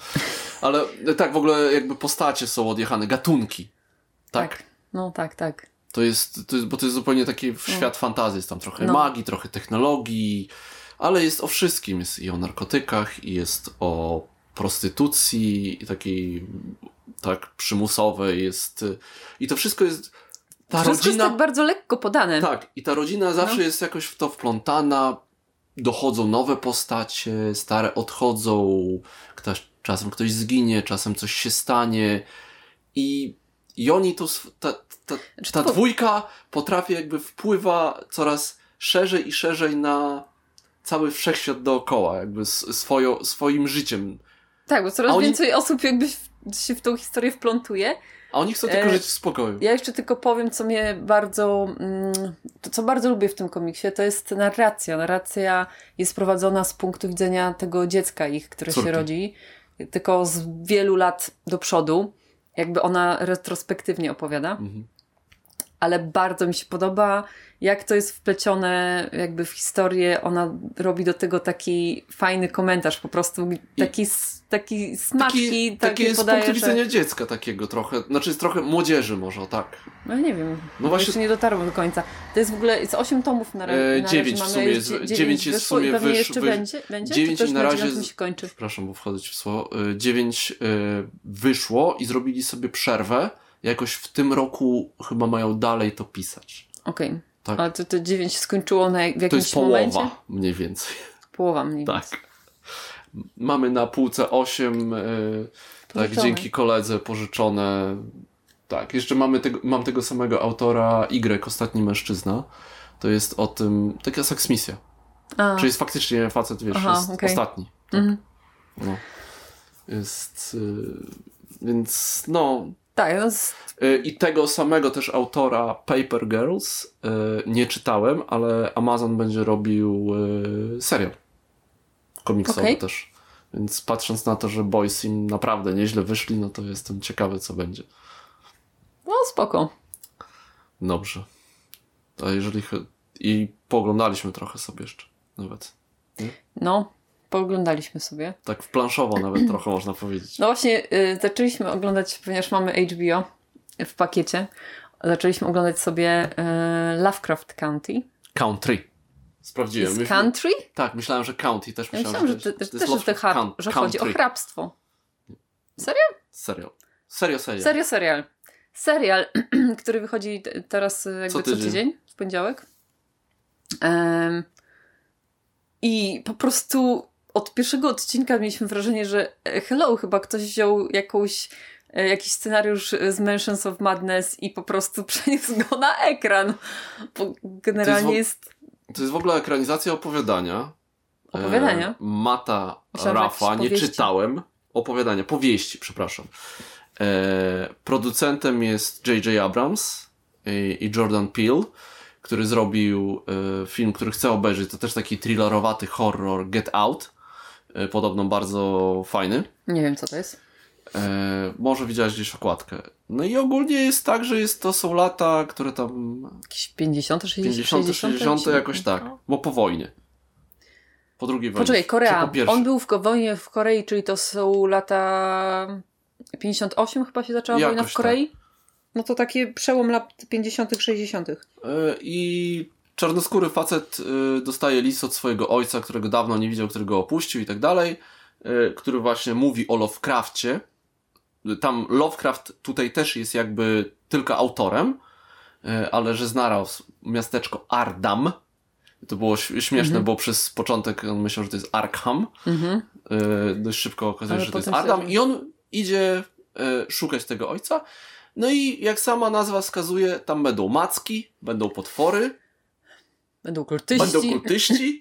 Ale tak, w ogóle jakby postacie są odjechane, gatunki. Tak. No tak, tak. To jest, to jest, bo to jest zupełnie taki świat fantazji. Jest tam trochę No. magii, trochę technologii, ale jest o wszystkim. Jest i o narkotykach, i jest o prostytucji, i takiej tak przymusowej. Jest, I to wszystko jest. Ta Wszystko rodzina. jest tak bardzo lekko podane. Tak, i ta rodzina zawsze No. jest jakoś w to wplątana. Dochodzą nowe postacie, stare odchodzą, ktoś, czasem ktoś zginie, czasem coś się stanie. I, i oni to, ta, ta, Znaczy ta dwójka potrafi jakby wpływa coraz szerzej i szerzej na cały wszechświat dookoła, jakby s- swoją, swoim życiem. Tak, bo coraz oni- więcej osób jakby się w tą historię wplątuje. A oni chcą tylko E, żyć w spokoju. Ja jeszcze tylko powiem, co mnie bardzo, mm, to co bardzo lubię w tym komiksie, to jest narracja. Narracja jest prowadzona z punktu widzenia tego dziecka ich, które Córki. się rodzi, tylko z wielu lat do przodu. Jakby ona retrospektywnie opowiada. Mhm. Ale bardzo mi się podoba, jak to jest wplecione jakby w historię. Ona robi do tego taki fajny komentarz, po prostu taki, s- taki smaczki, Taki, takie taki jest z podaje, punktu że... widzenia dziecka takiego trochę, znaczy jest trochę młodzieży może, tak. No nie wiem, No właśnie- jeszcze nie dotarłam do końca. To jest w ogóle, jest 8 tomów na, E, na razie dziewięć w mamy. sumie jest- dzie- dziewięć dziewięć jest w i sumie wysz- jeszcze wysz- będzie, będzie? i na na razie z- się kończy? Przepraszam, bo wchodzić w słowo. Y, Dziewięć y, wyszło i zrobili sobie przerwę. Jakoś w tym roku chyba mają dalej to pisać. Okej, Tak. ale to, to 9 skończyło na, w jakimś To jest połowa momencie? mniej więcej. [laughs] Połowa mniej Tak. więcej. Mamy na półce 8, y, tak, dzięki koledze pożyczone. Tak, jeszcze mamy tego, mam tego samego autora Y, Ostatni Mężczyzna. To jest o tym, taka seksmisja. A, Czyli jest faktycznie facet, wiesz, Aha, jest okej. ostatni. Tak. mhm. No. Jest. y, więc no. Tak, no, z- y, I tego samego też autora Paper Girls y, nie czytałem, ale Amazon będzie robił y, serial komiksowy Okej. też. Więc patrząc na to, że Boys im naprawdę nieźle wyszli, no to jestem ciekawy, co będzie. no spoko. Dobrze. A jeżeli. I poglądaliśmy trochę sobie jeszcze. Nawet. No, pooglądaliśmy sobie. Tak w planszowo nawet trochę można powiedzieć. No właśnie, y, zaczęliśmy oglądać, ponieważ mamy HBO w pakiecie, zaczęliśmy oglądać sobie y, Lovecraft County. Country. Sprawdziłem. Myśl- country? Tak, myślałem, że county też Ja myślałem, że, że to też że, count- że chodzi o hrabstwo. Serio. Serio, serio. Serio, serial. Serial, [clears throat] który wychodzi teraz y, jakby Co co tydzień. tydzień, w poniedziałek. Em, I po prostu od pierwszego odcinka mieliśmy wrażenie, że e, hello, chyba ktoś wziął jakąś, e, jakiś scenariusz z Mansions of Madness i po prostu [laughs] przeniósł go na ekran. Bo generalnie To jest... To jest w ogóle ekranizacja opowiadania. Opowiadania? E, Mata Myślałam, Rafa, nie czytałem. Opowiadania, powieści, przepraszam. E, producentem jest J.J. Abrams i, i Jordan Peele, który zrobił e, film, który chcę obejrzeć. To też taki thrillerowaty horror Get Out. E, podobno bardzo fajny. Nie wiem, co to jest. E, może widziałeś gdzieś okładkę. No i ogólnie jest tak, że jest, to są lata, które tam Jakieś 50, 60, 50, 60 jakoś tak, bo po wojnie. Po drugiej wojnie. Poczekaj, Korea. po? On był w wojnie w Korei, czyli to są lata 58 chyba się zaczęła Jakoś wojna w Korei? No to takie przełom lat 50 60 E, I czarnoskóry facet e, dostaje list od swojego ojca, którego dawno nie widział, którego opuścił i tak dalej, e, który właśnie mówi o Lovecraftie. Tam Lovecraft tutaj też jest jakby tylko autorem, e, ale że znalazł miasteczko Ardam. To było śmieszne, Mhm. bo przez początek on myślał, że to jest Arkham. Mhm. Dość szybko okazuje się, że to jest Ardam i on idzie szukać tego ojca. No i jak sama nazwa wskazuje, tam będą macki, będą potwory, Będą kultyści. będą kultyści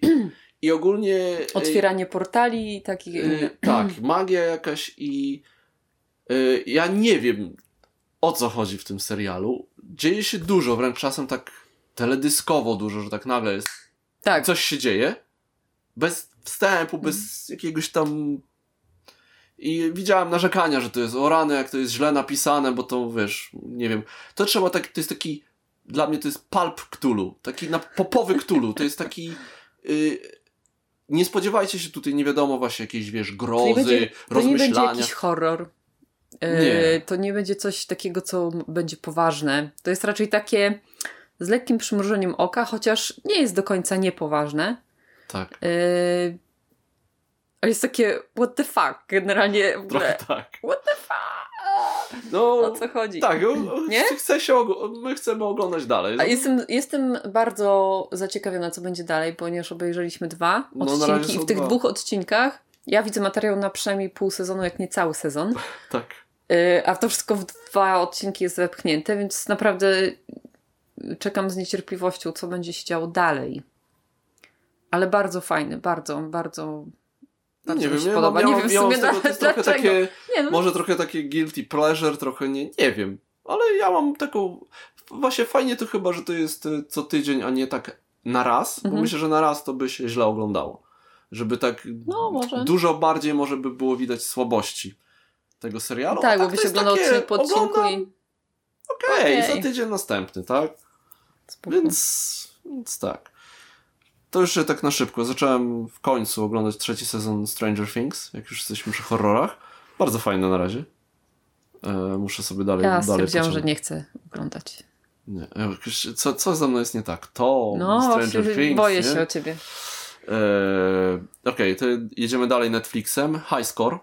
i ogólnie... e, [clears throat] Otwieranie portali, takich innych. [clears throat] tak, magia jakaś i e, ja nie wiem o co chodzi w tym serialu. Dzieje się dużo, wręcz czasem tak teledyskowo dużo, że tak nagle jest Tak, coś się dzieje, bez wstępu, Mhm. bez jakiegoś tam. I widziałem narzekania, że to jest o rany, jak to jest źle napisane, bo to wiesz, nie wiem. To trzeba tak, to jest taki, dla mnie to jest pulp Cthulhu, taki na, popowy Cthulhu, to jest taki. Y, nie spodziewajcie się tutaj, nie wiadomo, właśnie jakiejś, wiesz, to grozy, będzie, to nie będzie rozmyślania. jakiś horror. E, Nie. To nie będzie coś takiego, co będzie poważne. To jest raczej takie z lekkim przymrużeniem oka, chociaż nie jest do końca niepoważne. Tak, E, Ale jest takie what the fuck, generalnie w ogóle. trochę tak. What the fuck? No, O co chodzi? tak, Nie? chce się, my chcemy oglądać dalej. A jestem, jestem bardzo zaciekawiona, co będzie dalej, ponieważ obejrzeliśmy dwa No, odcinki i w tych dwa. dwóch odcinkach ja widzę materiał na przynajmniej pół sezonu, jak nie cały sezon. [laughs] Tak. Y, A to wszystko w dwa odcinki jest wepchnięte, więc naprawdę czekam z niecierpliwością, co będzie się działo dalej. Ale bardzo fajny, bardzo, bardzo. Bardzo nie wiem, się podoba. mam, nie wiem w sumie tego, to jest trochę takie, Nie, no, może trochę takie guilty pleasure, trochę nie, nie wiem, ale ja mam taką, właśnie fajnie to chyba, że to jest y, co tydzień, a nie tak na raz, bo Mhm. myślę, że na raz to by się źle oglądało. Żeby tak No, dużo bardziej może by było widać słabości tego serialu. tak, bo to by się oglądał odcinek po odcinku i. Okej, Okej. za tydzień następny, tak? Spoko. Więc, więc tak. To jeszcze tak na szybko. Zacząłem w końcu oglądać trzeci sezon Stranger Things, jak już jesteśmy przy horrorach. Bardzo fajne na razie. E, muszę sobie dalej, Ja dalej stwierdziłam, że nie chcę oglądać. Nie. E, Co, co ze mną jest nie tak? To No, Stranger właśnie, Things, boję nie? się o ciebie. E, Okej, to jedziemy dalej Netflixem. High Score.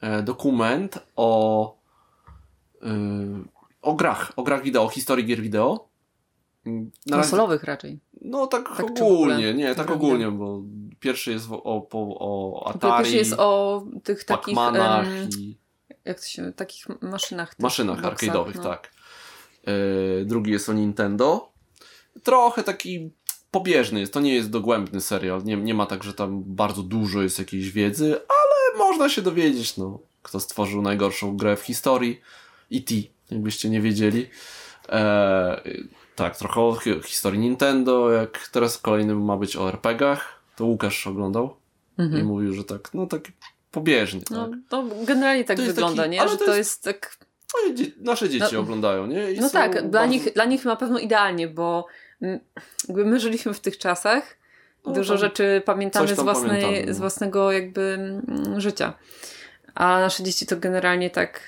E, dokument o e, o grach, o grach wideo, o historii gier wideo. Na Konsolowych raczej. No tak, Tak, ogólnie, nie, tak ogólnie, bo pierwszy jest o, o, o Pierwszy Atari, jest o tych takich. Em, i jak to się. takich maszynach. maszynach arcade'owych, no. tak. E, drugi jest o Nintendo. Trochę taki pobieżny jest, to nie jest dogłębny serial, nie, nie ma tak, że tam bardzo dużo jest jakiejś wiedzy, ale można się dowiedzieć, no, kto stworzył najgorszą grę w historii. E.T., jakbyście nie wiedzieli. E, tak, trochę o hi- historii Nintendo, jak teraz kolejnym ma być o RPG-ach, to Łukasz oglądał i Mhm. mówił, że tak, no tak pobieżnie, tak. No, to generalnie tak To wygląda, taki- nie? ale Że to to jest- jest, tak. No i nasze dzieci No- oglądają, nie? I No tak, dla, bardzo- nich, dla nich na pewno idealnie, bo jakby my żyliśmy w tych czasach. No, Dużo rzeczy pamiętamy z, własnej, pamiętamy, no. z własnego jakby mm, życia. A nasze dzieci to generalnie tak,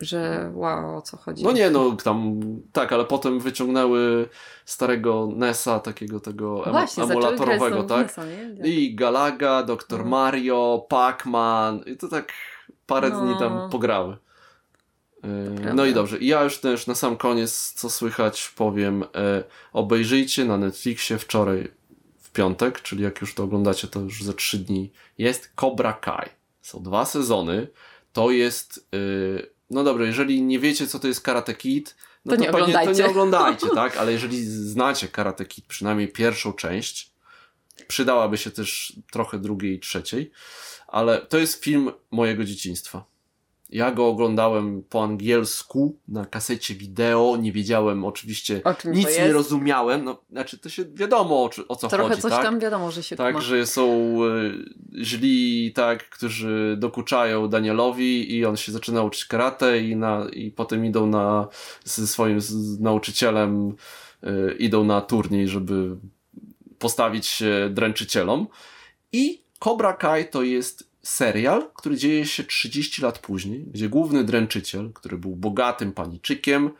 że wow, o co chodzi. No nie, no tam, tak, ale potem wyciągnęły starego NESa, takiego tego em- Właśnie, emulatorowego, tak? NES-a? I Galaga, Doktor No. Mario, Pac-Man i to tak parę No. dni tam pograły. Yy, prawda. No i dobrze. I ja już też na sam koniec, co słychać, powiem, e, obejrzyjcie na Netflixie wczoraj w piątek, czyli jak już to oglądacie, to już za trzy dni jest Cobra Kai. Są dwa sezony. To jest, yy, no dobrze, jeżeli nie wiecie, co to jest Karate Kid, no To to, nie pewnie, to oglądajcie. nie oglądajcie, [laughs] tak? Ale jeżeli znacie Karate Kid, przynajmniej pierwszą część, przydałaby się też trochę drugiej i trzeciej, ale to jest film mojego dzieciństwa. Ja go oglądałem po angielsku na kasecie wideo, nie wiedziałem oczywiście, nic nie rozumiałem, no, znaczy to się wiadomo o, o co Trochę chodzi, coś tak? tam wiadomo, że się Tak, ma. że są y, źli, tak, którzy dokuczają Danielowi i on się zaczyna uczyć karate i, na, i potem idą na, ze swoim z, nauczycielem, y, idą na turniej, żeby postawić się dręczycielom. I Cobra Kai to jest serial, który dzieje się 30 lat później, gdzie główny dręczyciel, który był bogatym paniczykiem,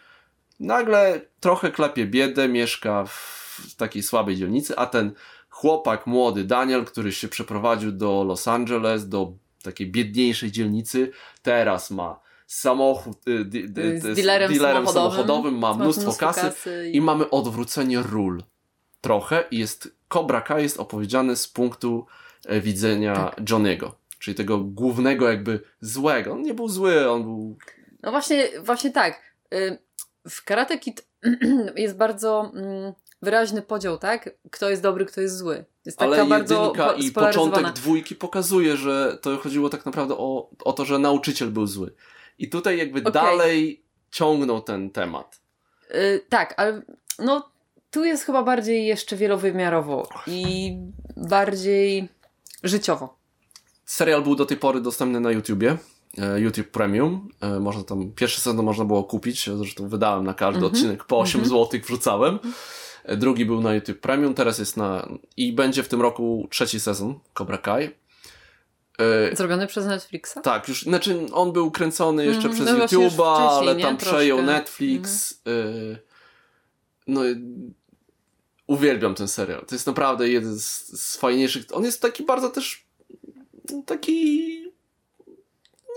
nagle trochę klepie biedę, mieszka w takiej słabej dzielnicy, a ten chłopak młody Daniel, który się przeprowadził do Los Angeles, do takiej biedniejszej dzielnicy, teraz ma samochód y, di, di, Z dealerem samochodowym. ma Ma mnóstwo kasy i... i mamy odwrócenie ról. Trochę i jest Cobra Kai jest opowiedziane z punktu e, widzenia Tak. Johnego, czyli tego głównego jakby złego. On nie był zły, on był... No właśnie, właśnie tak. Y, w Karate Kid [clears throat] jest bardzo mm, wyraźny podział, tak? Kto jest dobry, kto jest zły. Jest taka Ale jedynka i początek dwójki pokazuje, że to chodziło tak naprawdę o, o to, że nauczyciel był zły. I tutaj jakby Okej. dalej ciągnął ten temat. Y, tak, ale no tu jest chyba bardziej jeszcze wielowymiarowo i bardziej życiowo. Serial był do tej pory dostępny na YouTubie. e, YouTube Premium. E, Można tam, pierwszy sezon można było kupić, zresztą wydałem na każdy Mhm. odcinek po 8 Mhm. zł wrzucałem. E, Drugi był na YouTube Premium, teraz jest na... i będzie w tym roku trzeci sezon Cobra Kai. Zrobiony przez Netflixa? Tak, już, znaczy on był kręcony jeszcze Mhm, przez no właśnie już YouTube'a, ale nie? tam Troszkę. przejął Netflix. Y, no i uwielbiam ten serial. To jest naprawdę jeden z, z fajniejszych. On jest taki bardzo też taki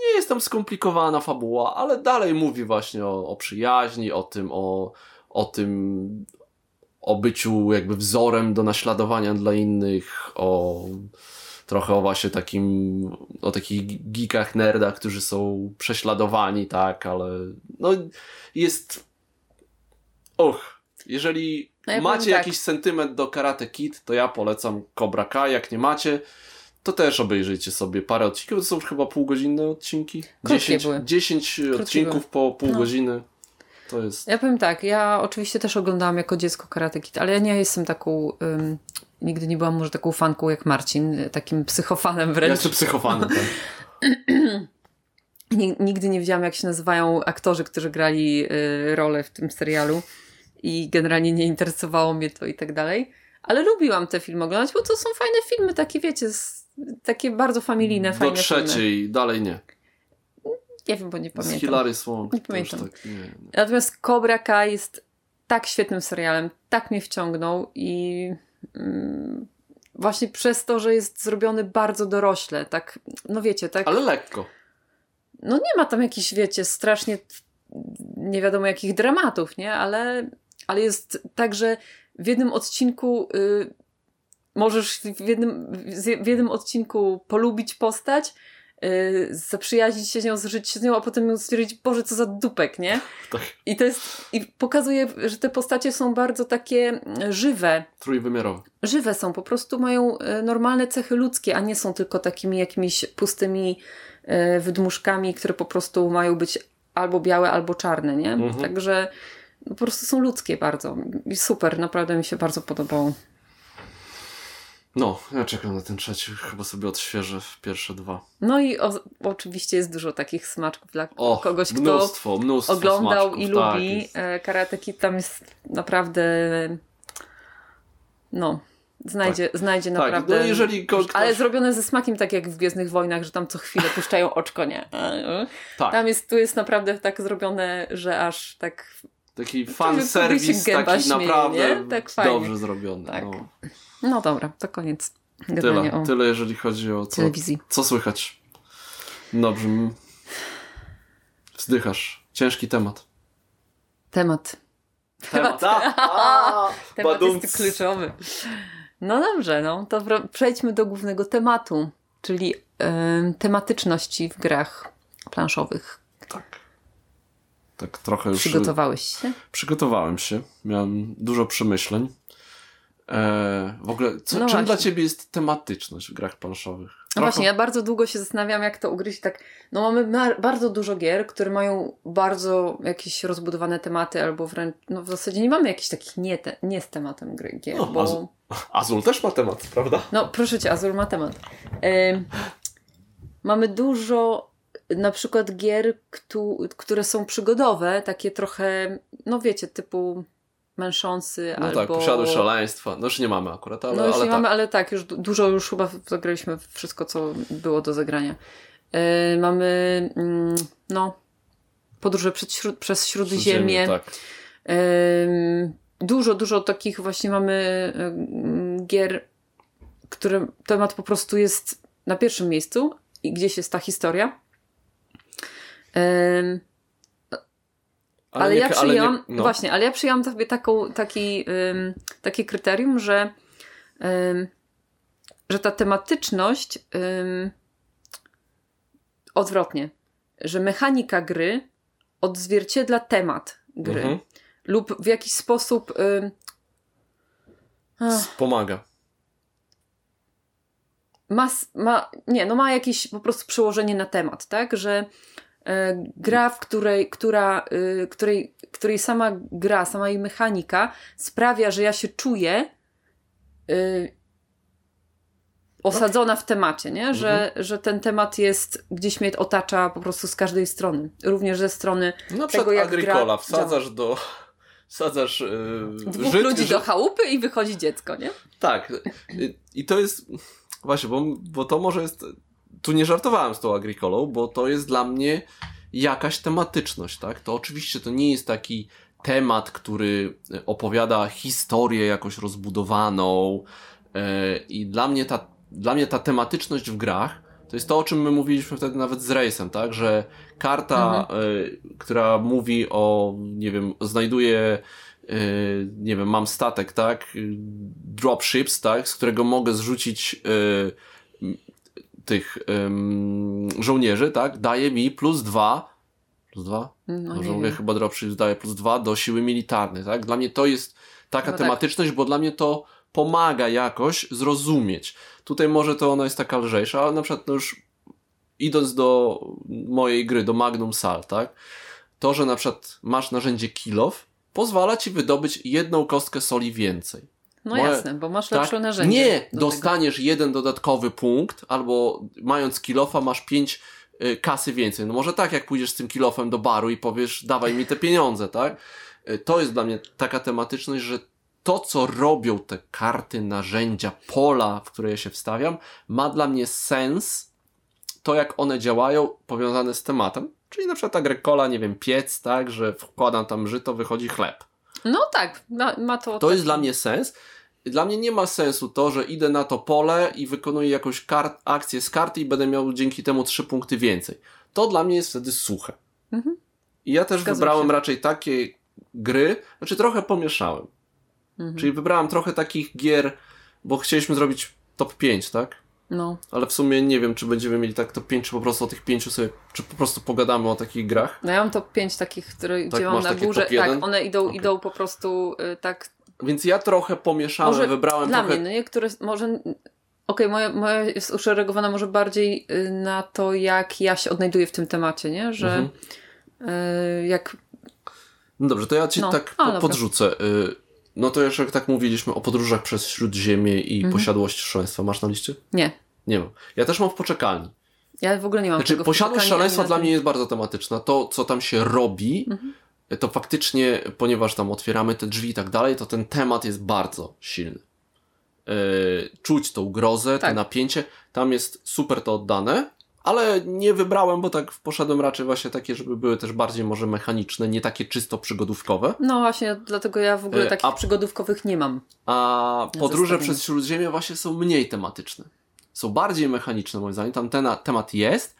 nie jest tam skomplikowana fabuła, ale dalej mówi właśnie o, o przyjaźni, o tym, o, o tym, o byciu jakby wzorem do naśladowania dla innych, o trochę o właśnie takim, o takich geekach, nerdach, którzy są prześladowani, tak, ale no jest och, jeżeli No ja macie tak. jakiś sentyment do Karate Kid, to ja polecam Cobra Kai, jak nie macie, to też obejrzyjcie sobie parę odcinków, to są chyba półgodzinne odcinki. Krótkie 10, były. 10 odcinków po pół No. godziny. To jest. Ja powiem tak, ja oczywiście też oglądałam jako dziecko Karate Kid, ale ja nie jestem taką, ym, nigdy nie byłam może taką fanką jak Marcin, takim psychofanem Ja wręcz. jestem psychofanem. Tak. [clears throat] Ni- Nigdy nie wiedziałam, jak się nazywają aktorzy, którzy grali y, rolę w tym serialu i generalnie nie interesowało mnie to i tak dalej. Ale lubiłam te filmy oglądać, bo to są fajne filmy, takie wiecie, z, takie bardzo familijne, Do fajne filmy. trzeciej, dalej nie. Nie wiem, bo nie Z pamiętam. Hilary Swank. Nie pamiętam. Tak, nie. Natomiast Cobra Kai jest tak świetnym serialem, tak mnie wciągnął i mm, właśnie przez to, że jest zrobiony bardzo dorośle, tak, no wiecie, tak, Ale lekko. no nie ma tam jakichś, wiecie, strasznie nie wiadomo jakich dramatów, nie, ale, ale jest tak, że w jednym odcinku y, możesz w jednym, w jednym odcinku polubić postać, y, zaprzyjaźnić się z nią, zżyć się z nią, a potem ją stwierdzić, Boże, co za dupek, nie? [laughs] Tak. I to jest, i pokazuje, że te postacie są bardzo takie mm, żywe. Trójwymiarowe. Żywe są, po prostu mają e, normalne cechy ludzkie, a nie są tylko takimi jakimiś pustymi e, wydmuszkami, które po prostu mają być albo białe, albo czarne, nie? Mhm. Także no, po prostu są ludzkie bardzo. I super, naprawdę mi się bardzo podobało. No, ja czekam na ten trzeci. Chyba sobie odświeżę pierwsze dwa. No i o, oczywiście jest dużo takich smaczków dla kogoś, kto mnóstwo, mnóstwo oglądał smaczków, i tak, lubi jest. e, Karate Kid, tam jest naprawdę no, znajdzie, znajdzie Tak, naprawdę no jeżeli ktoś... ale zrobione ze smakiem, tak jak w Gwiezdnych Wojnach, że tam co chwilę puszczają oczko, nie? tak, Tam jest, tu jest naprawdę tak zrobione, że aż tak taki fan serwis taki śmieje, naprawdę nie? Tak fajnie. dobrze zrobiony. Tak. No. No dobra, to koniec Tyle, o tyle jeżeli chodzi o co, telewizji. co słychać. Dobrze. Wzdychasz. Ciężki temat. Temat. Temat. A, a, [laughs] Temat badumc. jest kluczowy. No dobrze, no to przejdźmy do głównego tematu, czyli em, tematyczności w grach planszowych. Tak. Tak trochę już Przygotowałeś się? przygotowałem się. Miałem dużo przemyśleń. E, w ogóle, co, No czym dla właśnie. ciebie jest tematyczność w grach planszowych? No właśnie, ja bardzo długo się zastanawiam, jak to ugryźć. Tak, no mamy ma- bardzo dużo gier, które mają bardzo jakieś rozbudowane tematy, albo wręcz, no w zasadzie nie mamy jakichś takich nie, te, nie z tematem gry, gier, No, bo... Azul. Azul też ma temat, prawda? No, proszę cię, Azul ma temat. Mamy dużo na przykład gier, któ- które są przygodowe, takie trochę, no wiecie, typu męczący No albo... tak, posiadłość szaleństwa. No już nie mamy akurat, ale, no już ale nie tak. mamy, ale tak, już du- dużo już chyba zagraliśmy wszystko, co było do zagrania. Yy, mamy, mm, no, podróże śród, przez Śródziemie. Tak. Ym, Dużo, dużo takich właśnie mamy ym, gier, które temat po prostu jest na pierwszym miejscu i gdzieś jest ta historia. Ym, Ale, nie- ja przyjęłam, nie- no. właśnie, ale ja przyjęłam sobie taką, taki, ym, takie kryterium, że, ym, że ta tematyczność ym, odwrotnie, że mechanika gry odzwierciedla temat gry. Mhm. Lub w jakiś sposób. Pomaga. ma, ma, nie, no ma jakieś po prostu przełożenie na temat, tak? Że gra, w której, która, y, której, której sama gra, sama jej mechanika sprawia, że ja się czuję y, osadzona w temacie, nie? Że, że ten temat jest, gdzieś mnie otacza po prostu z każdej strony. Również ze strony Na tego, jak Agricola gra wsadzasz do... Wsadzasz yy, dwóch ludzi do chałupy i wychodzi dziecko, nie? Tak. Y, I to jest. Właśnie, bo, bo to może jest. Tu nie żartowałem z tą Agricolą, bo to jest dla mnie jakaś tematyczność, tak? To oczywiście to nie jest taki temat, który opowiada historię jakoś rozbudowaną. e, I dla mnie ta, dla mnie ta tematyczność w grach to jest to, o czym my mówiliśmy wtedy nawet z Rejsem, tak? Że karta, e, która mówi o, nie wiem, znajduje Yy, nie wiem, mam statek, tak? Dropships, tak? Z którego mogę zrzucić yy, tych ym, żołnierzy, tak? Daje mi plus dwa. Plus dwa? No, Dobrze mówię, chyba Dropships daje plus dwa do siły militarnej, tak? Dla mnie to jest taka No tak. tematyczność, bo dla mnie to pomaga jakoś zrozumieć. Tutaj może to ona jest taka lżejsza, ale na przykład no już idąc do mojej gry, do Magnum Sal, tak? To, że na przykład masz narzędzie kilof, pozwala ci wydobyć jedną kostkę soli więcej. No Moje- jasne, bo masz Tak? lepsze narzędzie. Nie, do tego. dostaniesz jeden dodatkowy punkt, albo mając kilofa masz pięć y, kasy więcej. No może tak, jak pójdziesz z tym kilofem do baru i powiesz, dawaj mi te pieniądze, tak? Y, To jest dla mnie taka tematyczność, że to, co robią te karty, narzędzia, pola, w które ja się wstawiam, ma dla mnie sens, to jak one działają, powiązane z tematem. Czyli na przykład agrykola, nie wiem, piec, tak, że wkładam tam żyto, wychodzi chleb. No tak, ma, ma to. To taki- jest dla mnie sens. Dla mnie nie ma sensu to, że idę na to pole i wykonuję jakąś kart, akcję z karty i będę miał dzięki temu trzy punkty więcej. To dla mnie jest wtedy suche. Mhm. I ja też Zgadzam wybrałem się. raczej takie gry, znaczy trochę pomieszałem. Mhm. Czyli wybrałem trochę takich gier, bo chcieliśmy zrobić top 5, tak? No. Ale w sumie nie wiem, czy będziemy mieli tak top 5, czy po prostu o tych pięciu sobie, czy po prostu pogadamy o takich grach. no ja mam top 5 takich, które Tak, gdzie mam na górze. Tak, one idą, Okej. idą po prostu y, tak. Więc ja trochę pomieszałem, Może wybrałem dla trochę... mnie, no niektóre może. Okej, moja, moja jest uszeregowana może bardziej y, na to, jak ja się odnajduję w tym temacie, nie? Że Mhm. y, jak. No dobrze, to ja ci No, tak a, po, podrzucę. Y, No to jeszcze jak tak mówiliśmy o podróżach przez Śródziemie i Mhm. posiadłość szaleństwa. Masz na liście? Nie. Nie mam. Ja też mam w poczekalni. Ja w ogóle nie mam Znaczy, tego posiadłość szaleństwa dla mnie jest bardzo tematyczna. To, co tam się robi, Mhm. To faktycznie, ponieważ tam otwieramy te drzwi i tak dalej, to ten temat jest bardzo silny. Yy, czuć tą grozę, to Tak. napięcie. Tam jest super to oddane, ale nie wybrałem, bo tak poszedłem raczej właśnie takie, żeby były też bardziej może mechaniczne, nie takie czysto przygodówkowe. No właśnie, dlatego ja w ogóle E, takich a- przygodówkowych nie mam. A podróże przez Śródziemie właśnie są mniej tematyczne. Są bardziej mechaniczne moim zdaniem. Tam ten temat jest,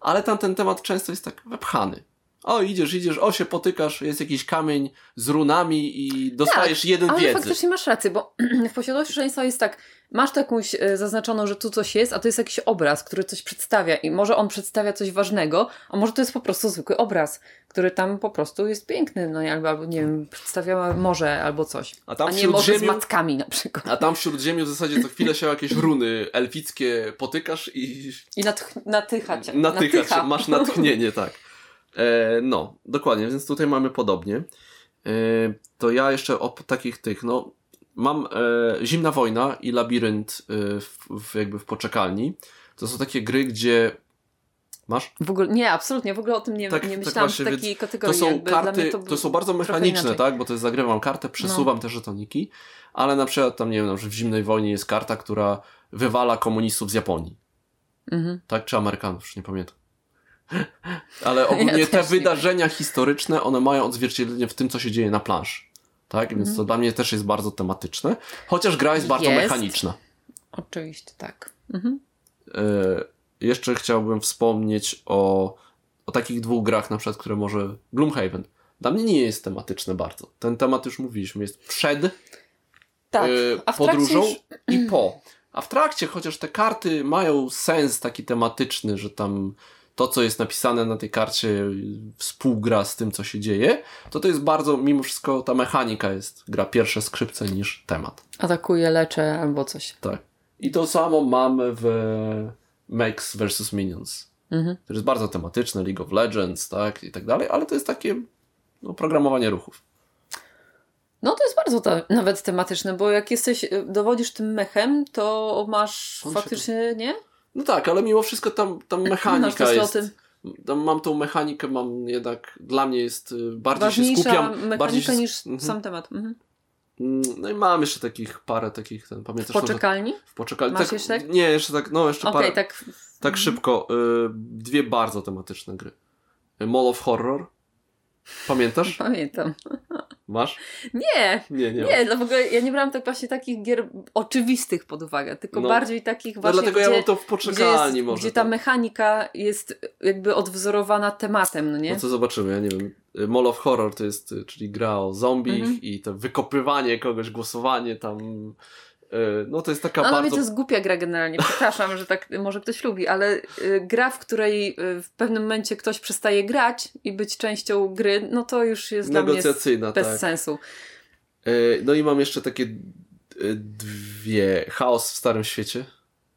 ale tam ten temat często jest tak wepchany. O, idziesz, idziesz, o się potykasz, jest jakiś kamień z runami i dostajesz jeden Tak, Ale wiedzy. faktycznie masz rację, bo [clears throat] w posiadłości szaleństwa jest tak, masz tu jakąś e, zaznaczoną, że tu coś jest, a to jest jakiś obraz, który coś przedstawia i może on przedstawia coś ważnego, a może to jest po prostu zwykły obraz, który tam po prostu jest piękny, no i albo, nie wiem, przedstawia morze albo coś. A tam A nie morze z Śródziemiu- mackami na przykład. A tam w Śródziemiu w zasadzie co chwilę się [laughs] jakieś runy elfickie potykasz i I natch- natycha cię. natycha. masz natchnienie, tak. E, no, dokładnie, więc tutaj mamy podobnie. E, to ja jeszcze o takich tych, no, mam e, Zimna Wojna i Labirynt w, w, jakby w poczekalni. To są takie gry, gdzie masz? W ogóle, nie, absolutnie, w ogóle o tym nie, Tak- nie tak myślałam właśnie, w takiej To kategorii. są jakby. Dla karty, to, to, są bardzo mechaniczne, tak? Bo to jest zagrywam kartę, przesuwam te żetoniki, ale na przykład tam, nie wiem, przykład w Zimnej Wojnie jest karta, która wywala komunistów z Japonii. Mhm. Tak? Czy Amerykanów? Już nie pamiętam. Ale ogólnie Ja te wydarzenia historyczne, one mają odzwierciedlenie w tym, co się dzieje na planszy. Tak? Więc Mhm. to dla mnie też jest bardzo tematyczne. Chociaż gra jest bardzo Jest. mechaniczna. Oczywiście, tak. Mhm. E, jeszcze chciałbym wspomnieć o, o takich dwóch grach, na przykład, które może Gloomhaven. Dla mnie nie jest tematyczne bardzo. Ten temat już mówiliśmy, jest przed Tak, e, a w trakcie podróżą już- i po. A w trakcie, chociaż te karty mają sens taki tematyczny, że tam to, co jest napisane na tej karcie, współgra z tym, co się dzieje, to to jest bardzo, mimo wszystko, ta mechanika jest, gra pierwsze skrzypce niż temat. Atakuje, leczę albo coś. Tak. I to samo mamy w Max vs. Minions. Mhm. To jest bardzo tematyczne, League of Legends, tak, i tak dalej, ale to jest takie no, programowanie ruchów. No to jest bardzo te, nawet tematyczne, bo jak jesteś, dowodzisz tym mechem, to masz On faktycznie, nie? No tak, ale mimo wszystko tam, tam mechanika jest... Mam tą mechanikę, mam jednak, dla mnie jest, y, bardziej Ważniejsza się skupiam... bardziej się... niż mhm. sam temat. Mhm. Mm, no i mam jeszcze takich parę takich, ten, pamiętasz? W poczekalni? To, w poczekalni. Masz tak, jeszcze tak? Nie, jeszcze tak, no jeszcze okay, parę. tak. Tak mhm. szybko. Y, dwie bardzo tematyczne gry. Mall of Horror. Pamiętasz? Pamiętam. Masz? Nie, nie, nie. Nie, no w ogóle ja nie brałam tak właśnie takich gier oczywistych pod uwagę, tylko no, bardziej takich no właśnie. No dlatego gdzie, ja mam to w poczekalni gdzie, może. Gdzie ta tak. mechanika jest jakby odwzorowana tematem, no nie? No co zobaczymy, ja nie wiem. Mall of Horror to jest, czyli gra o zombie mhm. i to wykopywanie kogoś, głosowanie tam no to jest taka no, bardzo... to jest głupia gra generalnie, przepraszam, że tak może ktoś lubi, ale y, gra, w której y, w pewnym momencie ktoś przestaje grać i być częścią gry, no to już jest Negocjacyjna, dla mnie bez tak. sensu. E, no i mam jeszcze takie dwie. Chaos w Starym Świecie.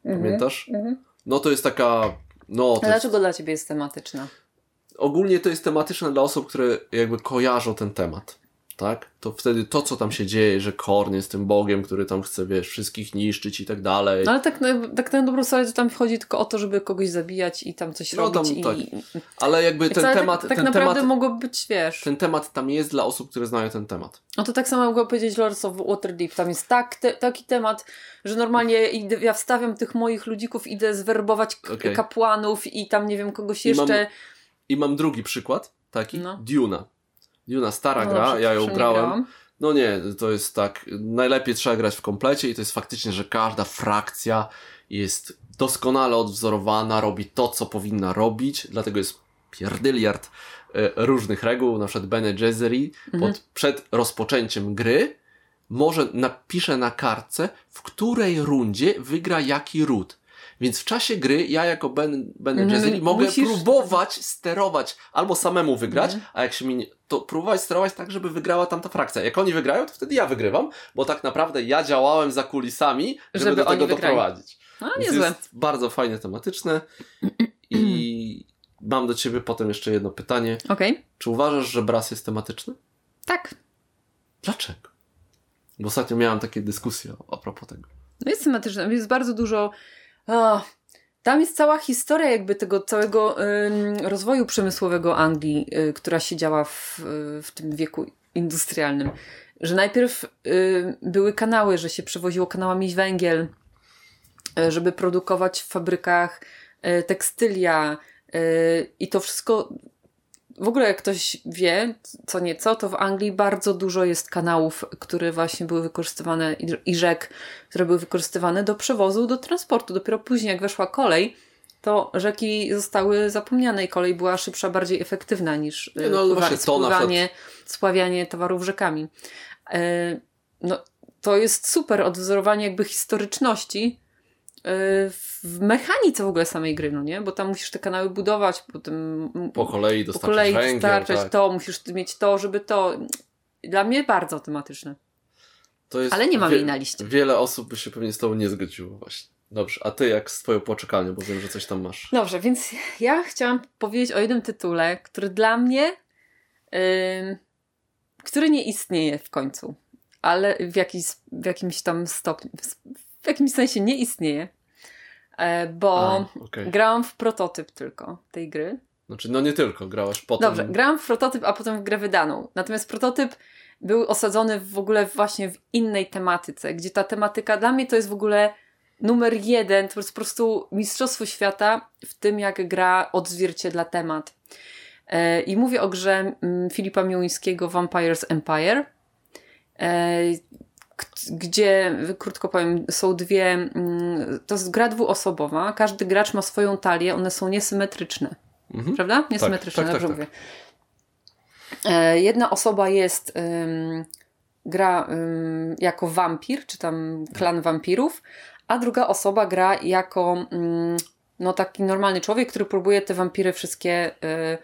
Mhm, Pamiętasz? Mhm. No to jest taka... No, A dlaczego jest... dla ciebie jest tematyczna? Ogólnie to jest tematyczne dla osób, które jakby kojarzą ten temat tak? To wtedy to, co tam się dzieje, że Korn jest tym Bogiem, który tam chce, wiesz, wszystkich niszczyć i tak dalej. No ale tak, tak na dobrą sprawę to tam chodzi tylko o to, żeby kogoś zabijać i tam coś no, robić. Tam, i... tak. Ale jakby ten temat... Tak, tak ten naprawdę temat, mogło być, wiesz... Ten temat tam jest dla osób, które znają ten temat. No to tak samo mogło powiedzieć Lords of Waterdeep. Tam jest tak, te, taki temat, że normalnie idę, ja wstawiam tych moich ludzików, idę zwerbować okay. kapłanów i tam, nie wiem, kogoś jeszcze... I mam, i mam drugi przykład, taki, no. Duna. Duna stara no, gra, ja ją grałem. No nie, to jest tak, najlepiej trzeba grać w komplecie i to jest faktycznie, że każda frakcja jest doskonale odwzorowana, robi to, co powinna robić, dlatego jest pierdyliard e, różnych reguł, na przykład Bene Gesserit mhm. pod, przed rozpoczęciem gry może napisze na kartce, w której rundzie wygra jaki ród. Więc w czasie gry ja jako Ben, ben mm, mogę musisz... próbować sterować albo samemu wygrać, mm. a jak się mi nie, to próbować sterować tak, żeby wygrała tamta frakcja. Jak oni wygrają, to wtedy ja wygrywam, bo tak naprawdę ja działałem za kulisami, żeby, żeby do tego doprowadzić. No, niezłe. Jest bardzo fajnie tematyczne i [clears throat] mam do ciebie potem jeszcze jedno pytanie. Okay. Czy uważasz, że Bras jest tematyczny? Tak. Dlaczego? Bo ostatnio miałam takie dyskusje a propos tego. No jest tematyczny. Jest bardzo dużo o, tam jest cała historia jakby tego całego y, rozwoju przemysłowego Anglii, y, która się działa w, w tym wieku industrialnym. Że najpierw y, były kanały, że się przewoziło kanałami węgiel, y, żeby produkować w fabrykach y, tekstylia y, i to wszystko w ogóle jak ktoś wie, co nieco, to w Anglii bardzo dużo jest kanałów, które właśnie były wykorzystywane i rzek, które były wykorzystywane do przewozu, do transportu. Dopiero później, jak weszła kolej, to rzeki zostały zapomniane i kolej była szybsza, bardziej efektywna niż Nie, no, właśnie spływanie, spławianie towarów rzekami. E, no, to jest super odwzorowanie jakby historyczności, w mechanice w ogóle samej gry, no nie? Bo tam musisz te kanały budować, potem po kolei dostarczać, po kolei węgiel, dostarczać tak. to, musisz mieć to, żeby to. Dla mnie bardzo automatyczne. Ale nie mam jej na liście. Wiele osób by się pewnie z tobą nie zgodziło właśnie. Dobrze, a ty jak z twoją poczekalnią, bo wiem, że coś tam masz. Dobrze, więc ja chciałam powiedzieć o jednym tytule, który dla mnie, yy, który nie istnieje w końcu, ale w, jakiś, w jakimś tam stopniu, w jakimś sensie nie istnieje, bo A, okay. grałam w prototyp tylko tej gry. Znaczy, no nie tylko, grałaś potem. Dobrze, grałam w prototyp, a potem w grę wydaną. Natomiast prototyp był osadzony w ogóle właśnie w innej tematyce, gdzie ta tematyka dla mnie to jest w ogóle numer jeden, to jest po prostu mistrzostwo świata w tym, jak gra odzwierciedla temat. E, I mówię o grze mm, Filipa Miłońskiego Vampires Empire. Gdzie, krótko powiem, są dwie, mm, to jest gra dwuosobowa, każdy gracz ma swoją talię, one są niesymetryczne. Mhm. Prawda? Tak, niesymetryczne, tak, tak, dobrze tak, mówię. E, jedna osoba jest, um, gra um, jako wampir, czy tam klan wampirów, a druga osoba gra jako um, no taki normalny człowiek, który próbuje te wampiry wszystkie y,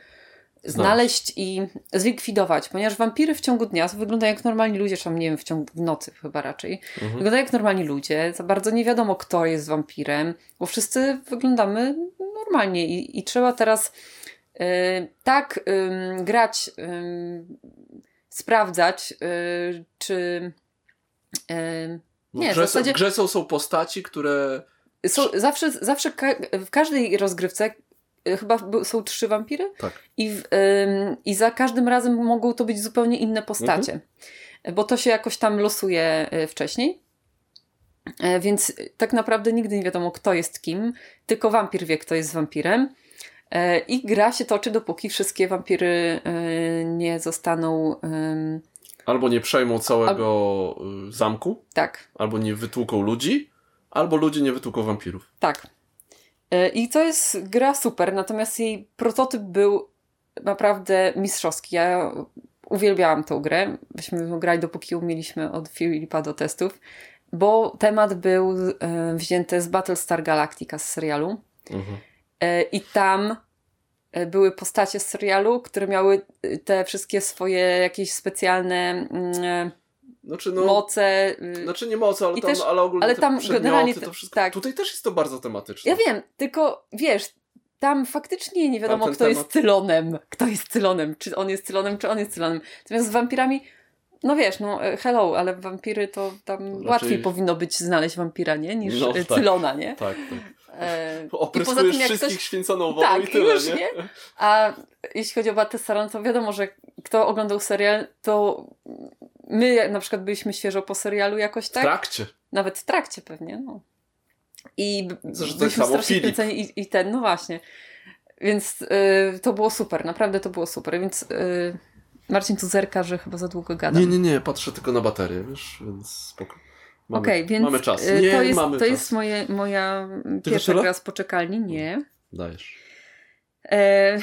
znaleźć i zlikwidować, ponieważ wampiry w ciągu dnia wyglądają jak normalni ludzie, czy nie wiem, w ciągu w nocy chyba raczej. Mhm. Wyglądają jak normalni ludzie, za bardzo nie wiadomo kto jest wampirem, bo wszyscy wyglądamy normalnie i, i trzeba teraz y, tak y, grać, sprawdzać, y, czy no nie, w, grze, w, zasadzie... w grze są, są postaci, które są, zawsze, zawsze ka w każdej rozgrywce y, chyba są trzy wampiry tak. i, w, i za każdym razem mogą to być zupełnie inne postacie, mhm. bo to się jakoś tam losuje y, wcześniej. E, więc tak naprawdę nigdy nie wiadomo, kto jest kim, tylko wampir wie, kto jest wampirem. E, I gra się toczy, dopóki wszystkie wampiry nie zostaną. Albo nie przejmą całego Al... zamku. Tak. Albo nie wytłuką ludzi albo ludzie nie wytłuką wampirów. Tak. E, I to jest gra super, natomiast jej prototyp był naprawdę mistrzowski. Ja uwielbiałam tę grę. Myśmy grali dopóki umieliśmy od Filipa do testów, bo temat był e, wzięty z Battlestar Galactica z serialu. Mhm. E, I tam były postacie z serialu, które miały te wszystkie swoje jakieś specjalne mm, znaczy, no, moce. Y, znaczy nie moce, ale, tam, też, ale ogólnie ale tam generalnie to wszystko. Tak. Tutaj też jest to bardzo tematyczne. Ja wiem, tylko wiesz, tam faktycznie nie wiadomo, kto temat... jest Cylonem. Kto jest Cylonem? Czy on jest Cylonem, czy on jest Cylonem. Natomiast z wampirami, no wiesz, no e, hello, ale wampiry to tam Raczej... łatwiej powinno być znaleźć wampira, nie? Niż no, tak, Cylona, nie? Tak, tak. E, Opryskujesz wszystkich ktoś... święconą wodą tak, i tyle, już, nie? nie? A jeśli chodzi o Battlestar, to wiadomo, że kto oglądał serial, to my na przykład byliśmy świeżo po serialu jakoś tak. W trakcie. Nawet w trakcie pewnie, no. I Zresztą byliśmy strasznie kręceni i, i ten, no właśnie. Więc y, to było super, naprawdę to było super, więc y, Marcin tu zerka, że chyba za długo gada. Nie, nie, nie, patrzę tylko na baterię, wiesz, więc spoko. Okej, okay, więc mamy czas. Y, nie, to jest, mamy to czas. jest moje, moja pierwsza gra z poczekalni, nie. Dajesz. E,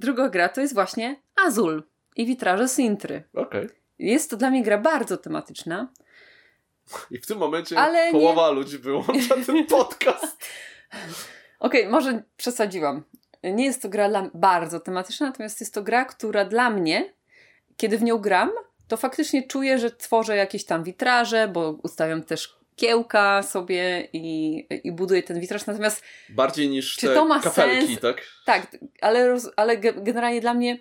druga gra to jest właśnie Azul i witraże Sintry. Okej. Okay. Jest to dla mnie gra bardzo tematyczna. I w tym momencie ale połowa nie... ludzi wyłącza ten [laughs] podcast. Okej, okay, może przesadziłam. Nie jest to gra bardzo tematyczna, natomiast jest to gra, która dla mnie, kiedy w nią gram, to faktycznie czuję, że tworzę jakieś tam witraże, bo ustawiam też kiełka sobie i, i buduję ten witraż. Natomiast. Bardziej niż czy te to ma kafelki, sens? tak? Tak, ale, ale generalnie dla mnie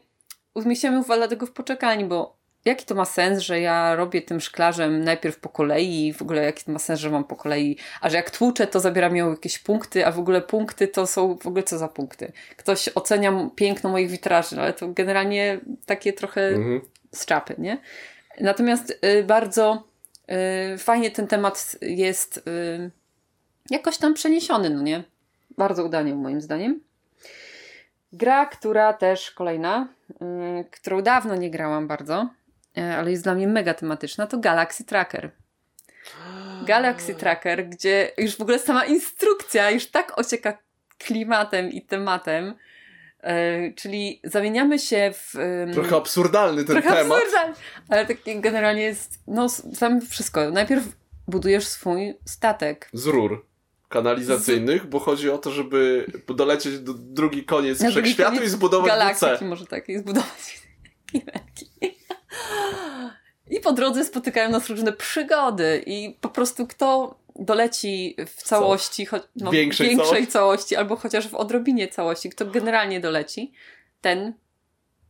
umieściłem ją dlatego w poczekalni, bo jaki to ma sens, że ja robię tym szklarzem najpierw po kolei i w ogóle jaki to ma sens, że mam po kolei, a że jak tłuczę, to zabieram ją jakieś punkty, a w ogóle punkty to są w ogóle co za punkty. Ktoś ocenia piękno moich witraży, ale to generalnie takie trochę mhm. z czapy, nie? Natomiast y, bardzo y, fajnie ten temat jest y, jakoś tam przeniesiony, no nie? Bardzo udanie moim zdaniem. Gra, która też kolejna, yy, którą dawno nie grałam bardzo, yy, ale jest dla mnie mega tematyczna, to Galaxy Tracker. Galaxy Tracker, gdzie już w ogóle sama instrukcja już tak ocieka klimatem i tematem, yy, czyli zamieniamy się w... Trochę absurdalny ten trochę temat. Absurdalny, ale taki generalnie jest, no sam wszystko. Najpierw budujesz swój statek. Z rur kanalizacyjnych, bo chodzi o to, żeby dolecieć do drugi koniec Na wszechświatu i zbudować galaktyki, może tak, i zbudować [laughs] I po drodze spotykają nas różne przygody i po prostu kto doleci w całości, cho- no, większej, większej całości. całości, albo chociaż w odrobinie całości, kto generalnie doleci, ten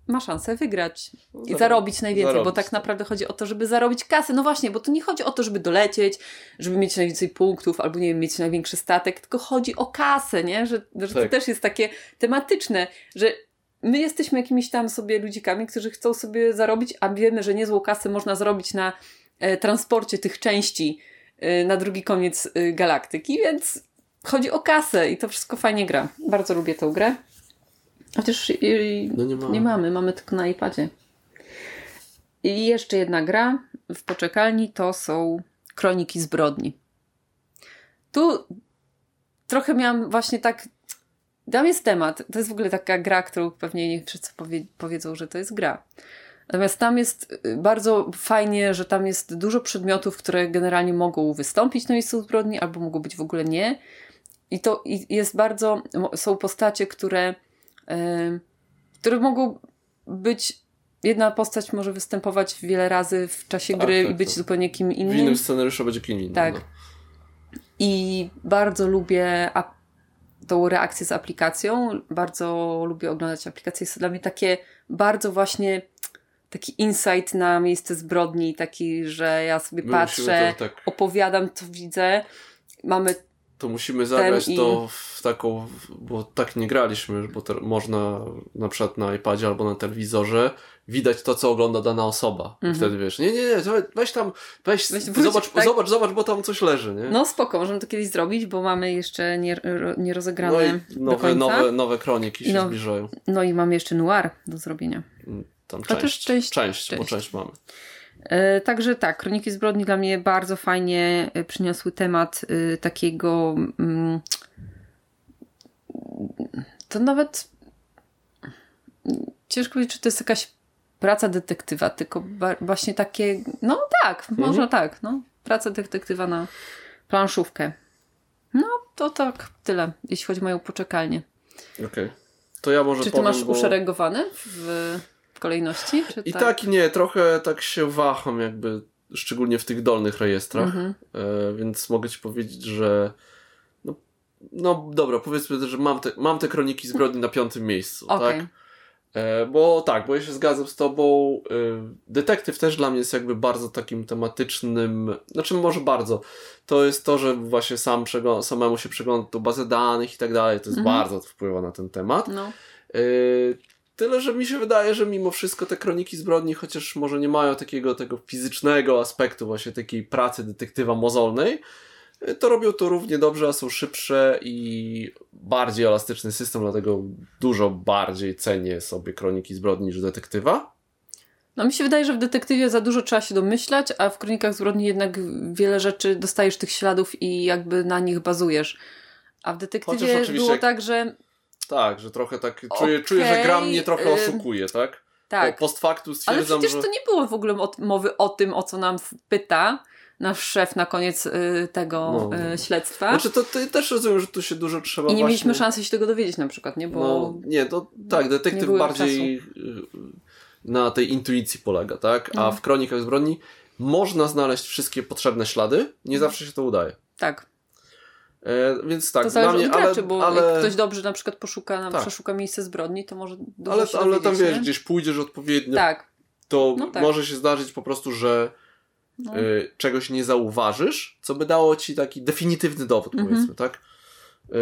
ma szansę wygrać i zarobić najwięcej, zarobić. bo tak naprawdę chodzi o to, żeby zarobić kasę. No właśnie, bo to nie chodzi o to, żeby dolecieć, żeby mieć najwięcej punktów albo nie wiem, mieć największy statek, tylko chodzi o kasę, nie? Że, że tak. to też jest takie tematyczne, że my jesteśmy jakimiś tam sobie ludzikami, którzy chcą sobie zarobić, a wiemy, że niezłą kasę można zarobić na e, transporcie tych części e, na drugi koniec e, galaktyki, więc chodzi o kasę i to wszystko fajnie gra. Bardzo lubię tę grę. Chociaż no nie, ma. nie mamy, mamy tylko na iPadzie. I jeszcze jedna gra w poczekalni to są Kroniki Zbrodni. Tu trochę miałam właśnie tak. Tam jest temat. To jest w ogóle taka gra, którą pewnie nie wszyscy powie, powiedzą, że to jest gra. Natomiast tam jest y, bardzo fajnie, że tam jest dużo przedmiotów, które generalnie mogą wystąpić na miejscu zbrodni, albo mogą być w ogóle nie. i to jest bardzo, są postacie, które, które mogą być, jedna postać może występować wiele razy w czasie Tak, gry tak, i być tak. zupełnie kim W innym. innym scenariuszu będzie kim innym. Tak. No. I bardzo lubię tą reakcję z aplikacją. Bardzo lubię oglądać aplikacje. Jest to dla mnie takie bardzo właśnie taki insight na miejsce zbrodni, taki, że ja sobie patrzę, tak, opowiadam, co widzę. Mamy to musimy zagrać i- to w taką, bo tak nie graliśmy, bo można na przykład na iPadzie albo na telewizorze widać to, co ogląda dana osoba. I Mhm. Wtedy wiesz, nie, nie, nie, weź tam, weź, Weź wróć, zobacz, tak? zobacz, zobacz, bo tam coś leży, nie? No spoko, możemy to kiedyś zrobić, bo mamy jeszcze nie, nie No rozegrane do nowe, nowe, nowe kroniki się now- zbliżają. No i mamy jeszcze noir do zrobienia. Tam Chociaż część, część- część, bo część. część mamy. E, Także tak, Kroniki Zbrodni dla mnie bardzo fajnie e, przyniosły temat e, takiego. mm, To nawet. Ciężko powiedzieć, czy to jest jakaś praca detektywa, tylko właśnie takie. No tak, można tak. No, praca detektywa na planszówkę. No, to tak tyle, jeśli chodzi o moją poczekalnię. Okej. To ja może Czy ty powiem, masz bo... uszeregowane w kolejności? Czy I tak i nie, trochę tak się waham jakby, szczególnie w tych dolnych rejestrach, Mhm. e, więc mogę ci powiedzieć, że no, no dobra, powiedzmy, że mam te, mam te kroniki zbrodni na piątym miejscu, [laughs] Okej. tak? E, bo tak, bo ja się zgadzam z tobą, e, detektyw też dla mnie jest jakby bardzo takim tematycznym, znaczy może bardzo, to jest to, że właśnie sam przeglą- samemu się przegląda bazę danych i tak dalej, to jest Mhm. bardzo to wpływa na ten temat. No. Tyle, że mi się wydaje, że mimo wszystko te kroniki zbrodni, chociaż może nie mają takiego tego fizycznego aspektu, właśnie takiej pracy detektywa mozolnej, to robią to równie dobrze, a są szybsze i bardziej elastyczny system, dlatego dużo bardziej cenię sobie kroniki zbrodni niż detektywa. No mi się wydaje, że w detektywie za dużo trzeba się domyślać, a w Kronikach Zbrodni jednak wiele rzeczy dostajesz tych śladów i jakby na nich bazujesz. A w detektywie było tak, że Tak, że trochę tak, czuję, czuję że gra mnie trochę ym, oszukuje, tak? tak. Po, post factum Ale stwierdzam, przecież że... to nie było w ogóle o, mowy o tym, o co nam pyta nasz szef na koniec y, tego No. y, śledztwa. Znaczy, to, to też rozumiem, że tu się dużo trzeba I nie właśnie... mieliśmy szansy się tego dowiedzieć na przykład, nie? Bo No, nie, to tak, nie detektyw bardziej y, na tej intuicji polega, tak? A Mhm. w kronikach zbrodni można znaleźć wszystkie potrzebne ślady, nie zawsze się to udaje. tak, E, więc tak, to dla zależy mnie, od graczy, ale, bo ale, jak ktoś dobrze na przykład poszuka, Tak. przeszuka miejsce zbrodni, to może dużo ale, się ale tam wiesz, nie? gdzieś pójdziesz odpowiednio, Tak, to No tak. może się zdarzyć po prostu, że no. y, czegoś nie zauważysz, co by dało ci taki definitywny dowód, Mhm. powiedzmy, tak? Y,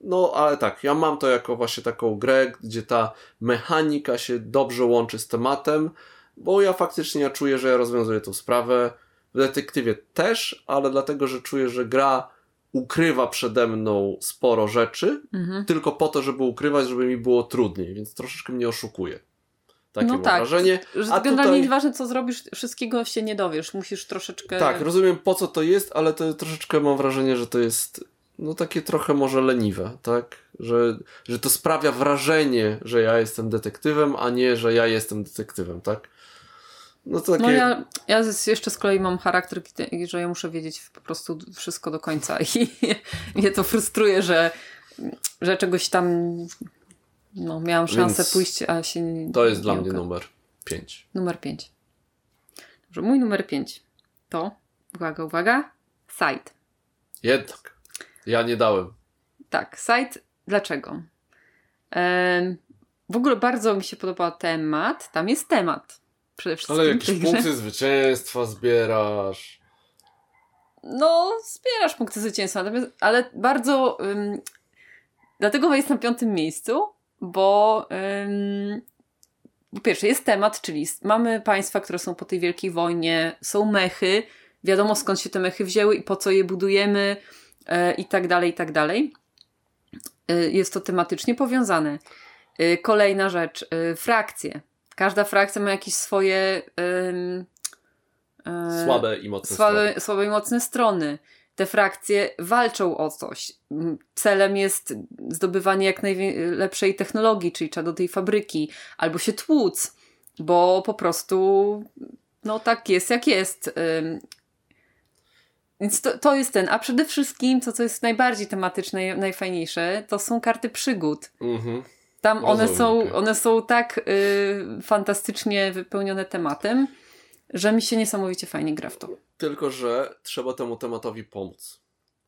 no, ale tak, ja mam to jako właśnie taką grę, gdzie ta mechanika się dobrze łączy z tematem, bo ja faktycznie ja czuję, że ja rozwiązuję tą sprawę. W detektywie też, ale dlatego, że czuję, że gra ukrywa przede mną sporo rzeczy, Mhm. tylko po to, żeby ukrywać, żeby mi było trudniej, więc troszeczkę mnie oszukuje. Takie No tak, wrażenie. Że A generalnie tutaj- nieważne co zrobisz, wszystkiego się nie dowiesz. Musisz troszeczkę... Tak, rozumiem po co to jest, ale to troszeczkę mam wrażenie, że to jest no takie trochę może leniwe, tak? Że, że to sprawia wrażenie, że ja jestem detektywem, a nie, że ja jestem detektywem, tak? No to takie... No ja, ja z- jeszcze z kolei mam charakter, gdzie- że ja muszę wiedzieć po prostu wszystko do końca [laughs] i mnie to frustruje, że, że czegoś tam no, miałam szansę Więc pójść, a się nie To jest dla nie mnie uka- numer 5. Numer 5. Dobrze, mój numer 5 to, uwaga, uwaga, site. Jednak. Ja nie dałem. Tak, site. Dlaczego? Em, w ogóle bardzo mi się podoba temat. Tam jest temat. Przede wszystkim. Ale jakieś punkty zwycięstwa zbierasz. No, zbierasz punkty zwycięstwa, natomiast, ale bardzo. Ym, dlatego jest na piątym miejscu, bo ym, po pierwsze jest temat, czyli mamy państwa, które są po tej wielkiej wojnie, są mechy, wiadomo skąd się te mechy wzięły i po co je budujemy e, i tak dalej, i tak dalej. Y, Jest to tematycznie powiązane. Y, Kolejna rzecz, y, frakcje. Każda frakcja ma jakieś swoje e, Słabe i mocne strony. słabe, słabe i mocne strony. Te frakcje walczą o coś. Celem jest zdobywanie jak najlepszej technologii, czyli trzeba do tej fabryki, albo się tłuc, bo po prostu no tak jest jak jest. Więc to, to jest ten, a przede wszystkim to, co jest najbardziej tematyczne i najfajniejsze, to są karty przygód. Mhm. Tam one są, one są tak y, fantastycznie wypełnione tematem, że mi się niesamowicie fajnie gra w to. Tylko, że trzeba temu tematowi pomóc.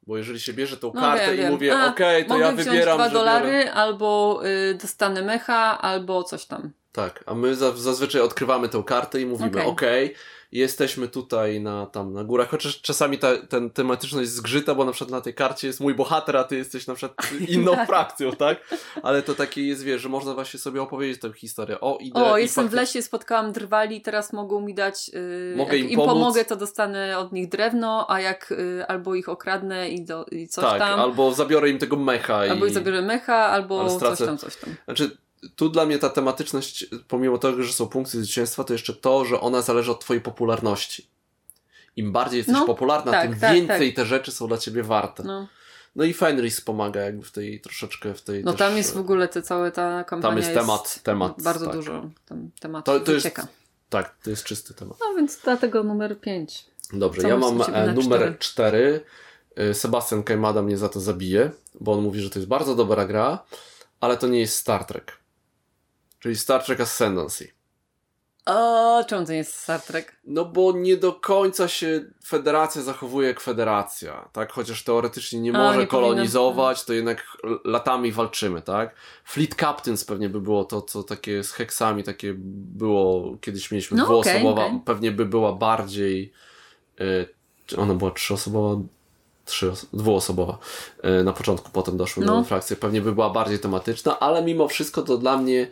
Bo jeżeli się bierze tą No kartę wiem, i wiem. mówię, okej, to Mogę ja wybieram, dwa że dolary, biorę... albo y, dostanę mecha, albo coś tam. Tak, a my za, zazwyczaj odkrywamy tę kartę i mówimy, Okej. okej, jesteśmy tutaj na, tam na górach, chociaż czasami ta ten tematyczność zgrzyta, bo na przykład na tej karcie jest mój bohater, a ty jesteś na przykład [laughs] inną Tak. frakcją, tak? Ale to takie jest, wiesz, że można właśnie sobie opowiedzieć tę historię. O, idę O, jestem w lesie, spotkałam drwali, teraz mogą mi dać. Yy, Mogę im im pomóc. pomogę, to dostanę od nich drewno, a jak y, albo ich okradnę i, do, i coś tak, tam. albo zabiorę im tego mecha Albo i... ich zabiorę mecha, albo Ale coś stracę- tam, coś tam. Znaczy, tu dla mnie ta tematyczność, pomimo tego, że są punkty zwycięstwa, to jeszcze to, że ona zależy od twojej popularności. Im bardziej jesteś No, popularna, tak, tym tak, więcej te rzeczy są dla ciebie warte. No, No, i Fenris pomaga jakby w tej troszeczkę w tej no też, tam jest w ogóle te całe ta kampania. Tam jest temat, temat. Bardzo tak. dużo tam tematów To, to jest, tak, to jest czysty temat. No więc dlatego numer 5. Dobrze, Co ja mam e, numer 4. Sebastian Kajmada mnie za to zabije, bo on mówi, że to jest bardzo dobra gra, ale to nie jest Star Trek. Czyli Star Trek Ascendancy. O, czemu to nie jest Star Trek? No bo nie do końca się federacja zachowuje jak federacja, tak? Chociaż teoretycznie nie A, może nie kolonizować, to jednak latami walczymy, tak? Fleet Captains pewnie by było to, co takie z heksami, takie było, kiedyś mieliśmy No, dwuosobowa, okej, okej. pewnie by była bardziej, y, ona była trzyosobowa? Trzy, dwuosobowa y, na początku, potem doszły No. nowe frakcje, pewnie by była bardziej tematyczna, ale mimo wszystko to dla mnie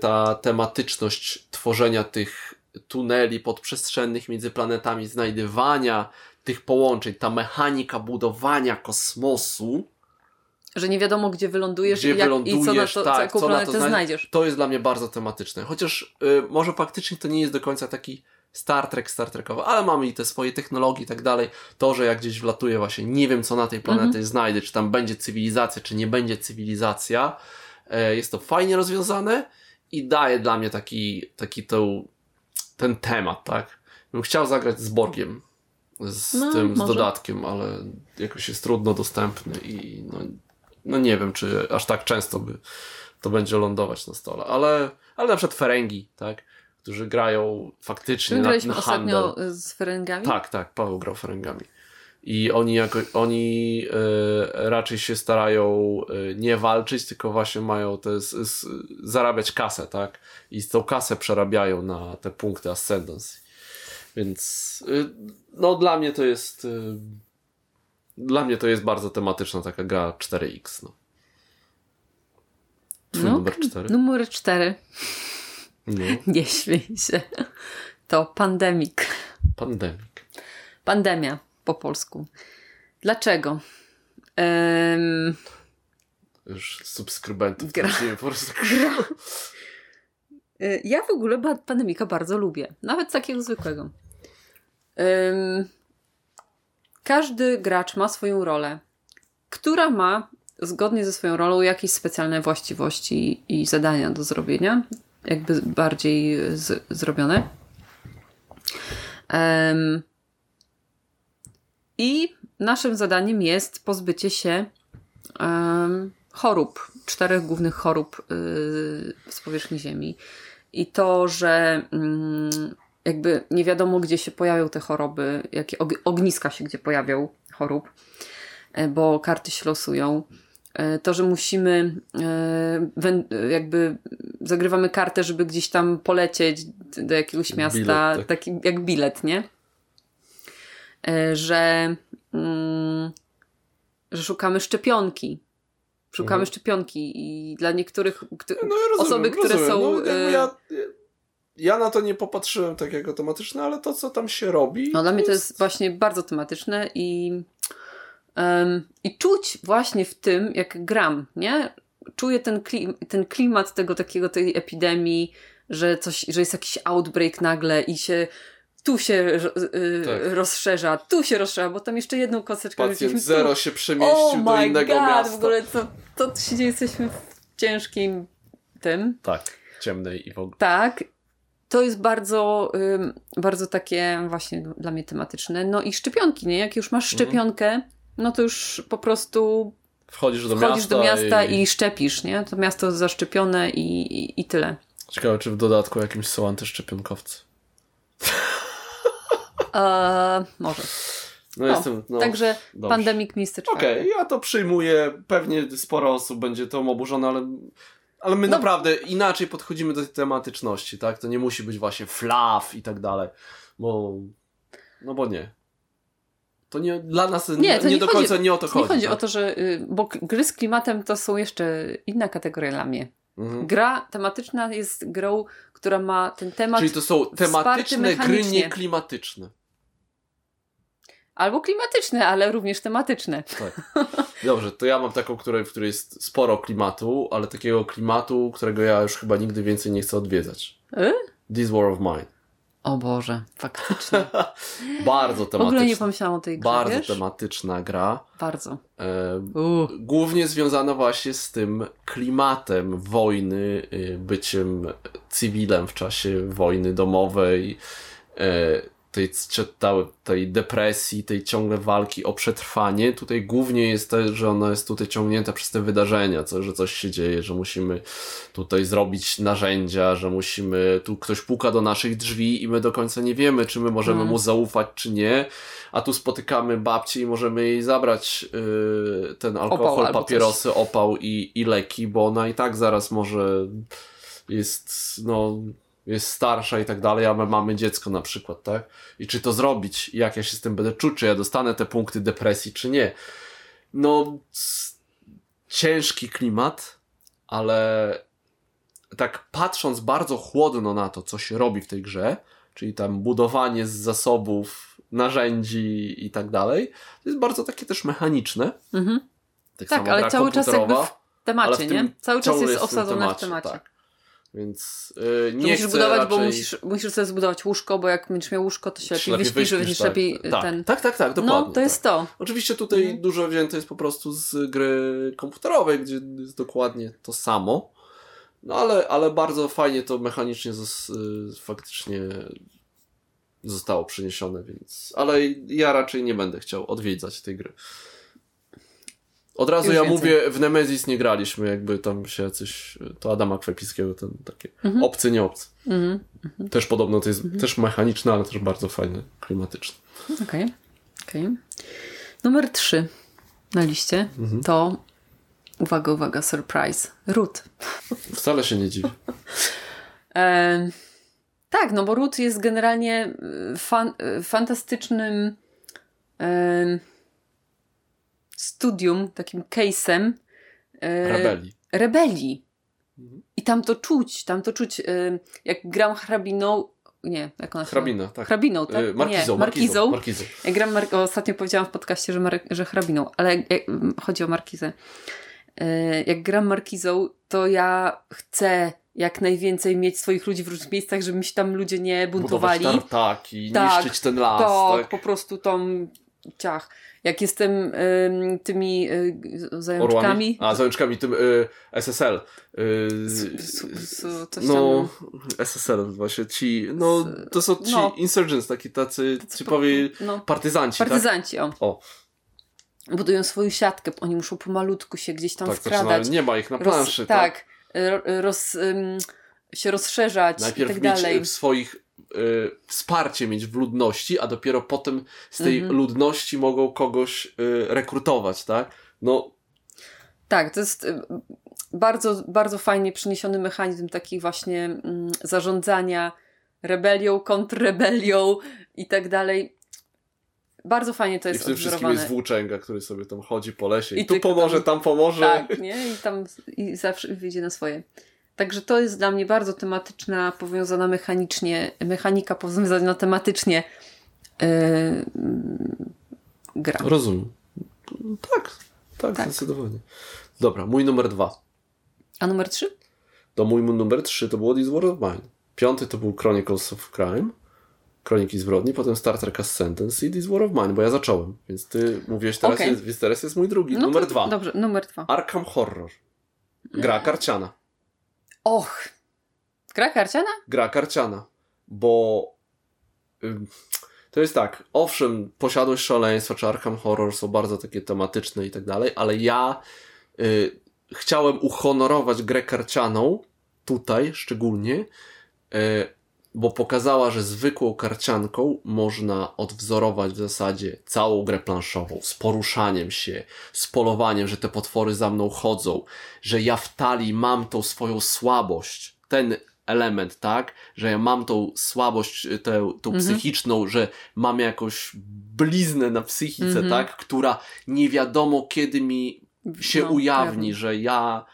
ta tematyczność tworzenia tych tuneli podprzestrzennych między planetami, znajdywania tych połączeń, ta mechanika budowania kosmosu, Że nie wiadomo, gdzie wylądujesz gdzie i, jak, wylądujesz, i co na to, tak, co, jaką co na planetę to znajdziesz, znajdziesz. to jest dla mnie bardzo tematyczne. Chociaż y, może faktycznie to nie jest do końca taki Star Trek, Star Trekowy, ale mamy i te swoje technologie i tak dalej. To, że jak gdzieś wlatuję właśnie, nie wiem co na tej planecie Mhm. znajdę, czy tam będzie cywilizacja, czy nie będzie cywilizacja, e, jest to fajnie rozwiązane i daje dla mnie taki, taki to, ten temat, tak? Bym chciał zagrać z Borgiem, z No, tym, z może. dodatkiem, ale jakoś jest trudno dostępny i no, no nie wiem, czy aż tak często by to będzie lądować na stole, ale, ale na przykład Ferengi, tak? Którzy grają faktycznie My na, na handel. ostatnio z Ferengami. Tak, tak, Paweł grał Ferengami. I oni, jako, oni e, raczej się starają e, nie walczyć, tylko właśnie mają te, s, s, zarabiać kasę, tak? I tą kasę przerabiają na te punkty Ascendancy. Więc y, no dla mnie to jest y, dla mnie to jest bardzo tematyczna taka gra 4X. No. Twój No, numer 4. Numer 4. No. [laughs] Nie śmiej się. To pandemik. Pandemic. Pandemia po polsku. Dlaczego? Em, Już subskrybentów. Gra. Nie, po prostu... [laughs] y, ja w ogóle ba- pandemika bardzo lubię. Nawet takiego zwykłego. Em, każdy gracz ma swoją rolę, która ma zgodnie ze swoją rolą jakieś specjalne właściwości i zadania do zrobienia, jakby bardziej z, zrobione. Em, I naszym zadaniem jest pozbycie się chorób, czterech głównych chorób y, z powierzchni Ziemi. I to, że mm, jakby nie wiadomo, gdzie się pojawią te choroby, jakie og- ogniska się gdzie pojawią chorób, e, bo karty się losują. E, To, że musimy, e, jakby zagrywamy kartę, żeby gdzieś tam polecieć do jakiegoś miasta, Bilet, tak. taki jak bilet, nie? E, Że, mm, że szukamy szczepionki. Szukamy Mhm. szczepionki i dla niektórych kto- No, ja rozumiem, osoby, które rozumiem. są. No, e, ja, ja na to nie popatrzyłem tak jako tematyczne, ale to, co tam się robi. No dla mnie to jest właśnie bardzo tematyczne i, em, i czuć właśnie w tym, jak gram, nie? Czuję ten, klim, ten klimat tego takiego, tej epidemii, że coś, że jest jakiś outbreak nagle i się tu się y, Tak. rozszerza, tu się rozszerza, bo tam jeszcze jedną kosteczkę Pacjent rzuciliśmy, zero tu. się przemieścił oh do my innego God, miasta. w ogóle to, to się dzieje, jesteśmy w ciężkim tym, Tak, ciemnej i w ogóle. tak. to jest bardzo, ym, bardzo takie właśnie dla mnie tematyczne. No i szczepionki, nie? Jak już masz Mhm. szczepionkę, no to już po prostu Wchodzisz do wchodzisz miasta, do miasta i... i... szczepisz, nie? To miasto jest zaszczepione i, i, i tyle. Ciekawe, czy w dodatku jakimś są antyszczepionkowcy. Eee, może. No, No, jestem... No, Także dobrze. pandemic miejsce Okej, ja to przyjmuję. Pewnie sporo osób będzie tą oburzone, ale, ale my No. naprawdę inaczej podchodzimy do tej tematyczności, tak? To nie musi być właśnie flaw i tak dalej, bo no bo nie. To nie dla nas nie, Nie, to nie do chodzi- końca nie o to Nie chodzi. chodzi tak? o to, że. y, Bo gry z klimatem to są jeszcze inna kategoria dla mnie. Mhm. Gra tematyczna jest grą, która ma ten temat Czyli to są tematyczne gry mechanicznie. nieklimatyczne. Albo klimatyczne, ale również tematyczne. Tak. [laughs] Dobrze, to ja mam taką, której, w której jest sporo klimatu, ale takiego klimatu, którego ja już chyba nigdy więcej nie chcę odwiedzać. Y? This War of Mine. O Boże, faktycznie. [laughs] Bardzo W tematyczna. ogóle nie pomyślałam o tej grze, Bardzo wiesz? tematyczna gra. Bardzo. E, Uh. głównie związana właśnie z tym klimatem wojny, y, byciem cywilem w czasie wojny domowej, e, tej, tej depresji, tej ciągle walki o przetrwanie. Tutaj głównie jest to, że ona jest tutaj ciągnięta przez te wydarzenia, co, że coś się dzieje, że musimy tutaj zrobić narzędzia, że musimy, tu ktoś puka do naszych drzwi i my do końca nie wiemy, czy my możemy Mm. mu zaufać, czy nie. A tu spotykamy babcię i możemy jej zabrać y, ten alkohol, Opał papierosy, opał i, i leki, bo ona i tak zaraz może jest, no, jest starsza i tak dalej, a my mamy dziecko na przykład, tak? I czy to zrobić? Jak ja się z tym będę czuć? Czy ja dostanę te punkty depresji, czy nie? No, ciężki klimat, ale tak patrząc bardzo chłodno na to, co się robi w tej grze, czyli tam budowanie z zasobów, narzędzi i tak dalej, to jest bardzo takie też mechaniczne. Mhm. Tak, Tak, ale cały czas jakby w temacie, w tym nie? Cały czas ciągle jest w tym osadzone w temacie. Tak. Więc yy, nie musisz budować, raczej... bo musisz, musisz sobie zbudować łóżko, bo jak będziesz miał łóżko, to się lepiej, lepiej wyśpisz, będziesz lepiej tak. ten... Tak, tak, tak, dokładnie. no, to jest to. Oczywiście tutaj Mhm. dużo wzięte jest po prostu z gry komputerowej, gdzie jest dokładnie to samo. No ale, ale bardzo fajnie to mechanicznie zos, y, faktycznie zostało przeniesione, więc. Ale ja raczej nie będę chciał odwiedzać tej gry. Od razu Już ja więcej. mówię, w Nemesis nie graliśmy, jakby tam się coś. To Adama Kwepiskiego, ten takie. Mhm. Obcy, nie obcy. Mhm. Też podobno to jest też mechaniczne, ale też bardzo fajne, klimatyczne. Okej. okej. Numer trzy na liście Mhm. to uwaga, uwaga, surprise. Root. [laughs] Wcale się nie dziwię. E, tak, no bo Root jest generalnie y, fan, y, fantastycznym e, studium, takim case'em e, Rebelii. rebelii. Mhm. I tam to czuć, tam to czuć, y, jak gram hrabiną, nie, jak ona Hrabina, tak. Hrabiną, tak? Y, Markizą, nie, Markizą. Markizą. Jak gram, mar- ostatnio powiedziałam w podcaście, że, mar- że hrabiną, ale jak, jak, chodzi o Markizę. Y, Jak gram Markizą, to ja chcę jak najwięcej mieć swoich ludzi w różnych miejscach, żeby mi się tam ludzie nie buntowali. Budować tartaki, Tak, niszczyć ten las, tak, tak? po prostu tam ciach. Jak jestem ym, tymi y, zajączkami, Orłami? A, zajączkami, tym y, SSL. Y, no, SSL właśnie, ci, no, to są ci no. insurgents, taki tacy Tacy typowi no, partyzanci, tak? partyzanci, o. O, Budują swoją siatkę, oni muszą pomalutku się gdzieś tam tak, zaczynają, wkradać. nie ma ich na roz- planszy, tak? tak, ro- roz, się rozszerzać Najpierw i tak mieć dalej. y, swoich y, wsparcie mieć w ludności, a dopiero potem z tej Mhm. ludności mogą kogoś y, rekrutować, tak? No, Tak, to jest y, bardzo, bardzo fajnie przeniesiony mechanizm taki właśnie mm, zarządzania rebelią, kontrrebelią i tak dalej. Bardzo fajnie to i jest w tym wszystkim jest włóczęga, który sobie tam chodzi po lesie i, I tu pomoże, tam- tam pomoże. Tak, nie? I tam i zawsze wyjdzie na swoje. Także to jest dla mnie bardzo tematyczna, powiązana mechanicznie, mechanika powiązana tematycznie yy, gra. Rozumiem. Tak, tak, Tak. zdecydowanie. Dobra, mój numer dwa. A numer trzy? To mój numer trzy to było This War of Mine. Piąty to był Chronicles of Crime. Kroniki Zbrodni, potem Star Trek Ascendancy i This War of Mine, bo ja zacząłem. Więc ty mówiłeś teraz, Okej. jest, więc teraz jest mój drugi. No numer to- dwa. Dobrze, numer dwa. Arkham Horror. Gra karciana. Och! Gra karciana? Gra karciana. bo to jest tak, owszem, posiadłość szaleństwa czy Arkham Horror są bardzo takie tematyczne i tak dalej, ale ja y, chciałem uhonorować grę karcianą, tutaj szczególnie, y, bo pokazała, że zwykłą karcianką można odwzorować w zasadzie całą grę planszową, z poruszaniem się, z polowaniem, że te potwory za mną chodzą, że ja w talii mam tą swoją słabość, ten element, tak, że ja mam tą słabość, tę, tą Mhm. psychiczną, że mam jakąś bliznę na psychice, Mhm. tak, która nie wiadomo kiedy mi się No, ujawni, pewnie. że ja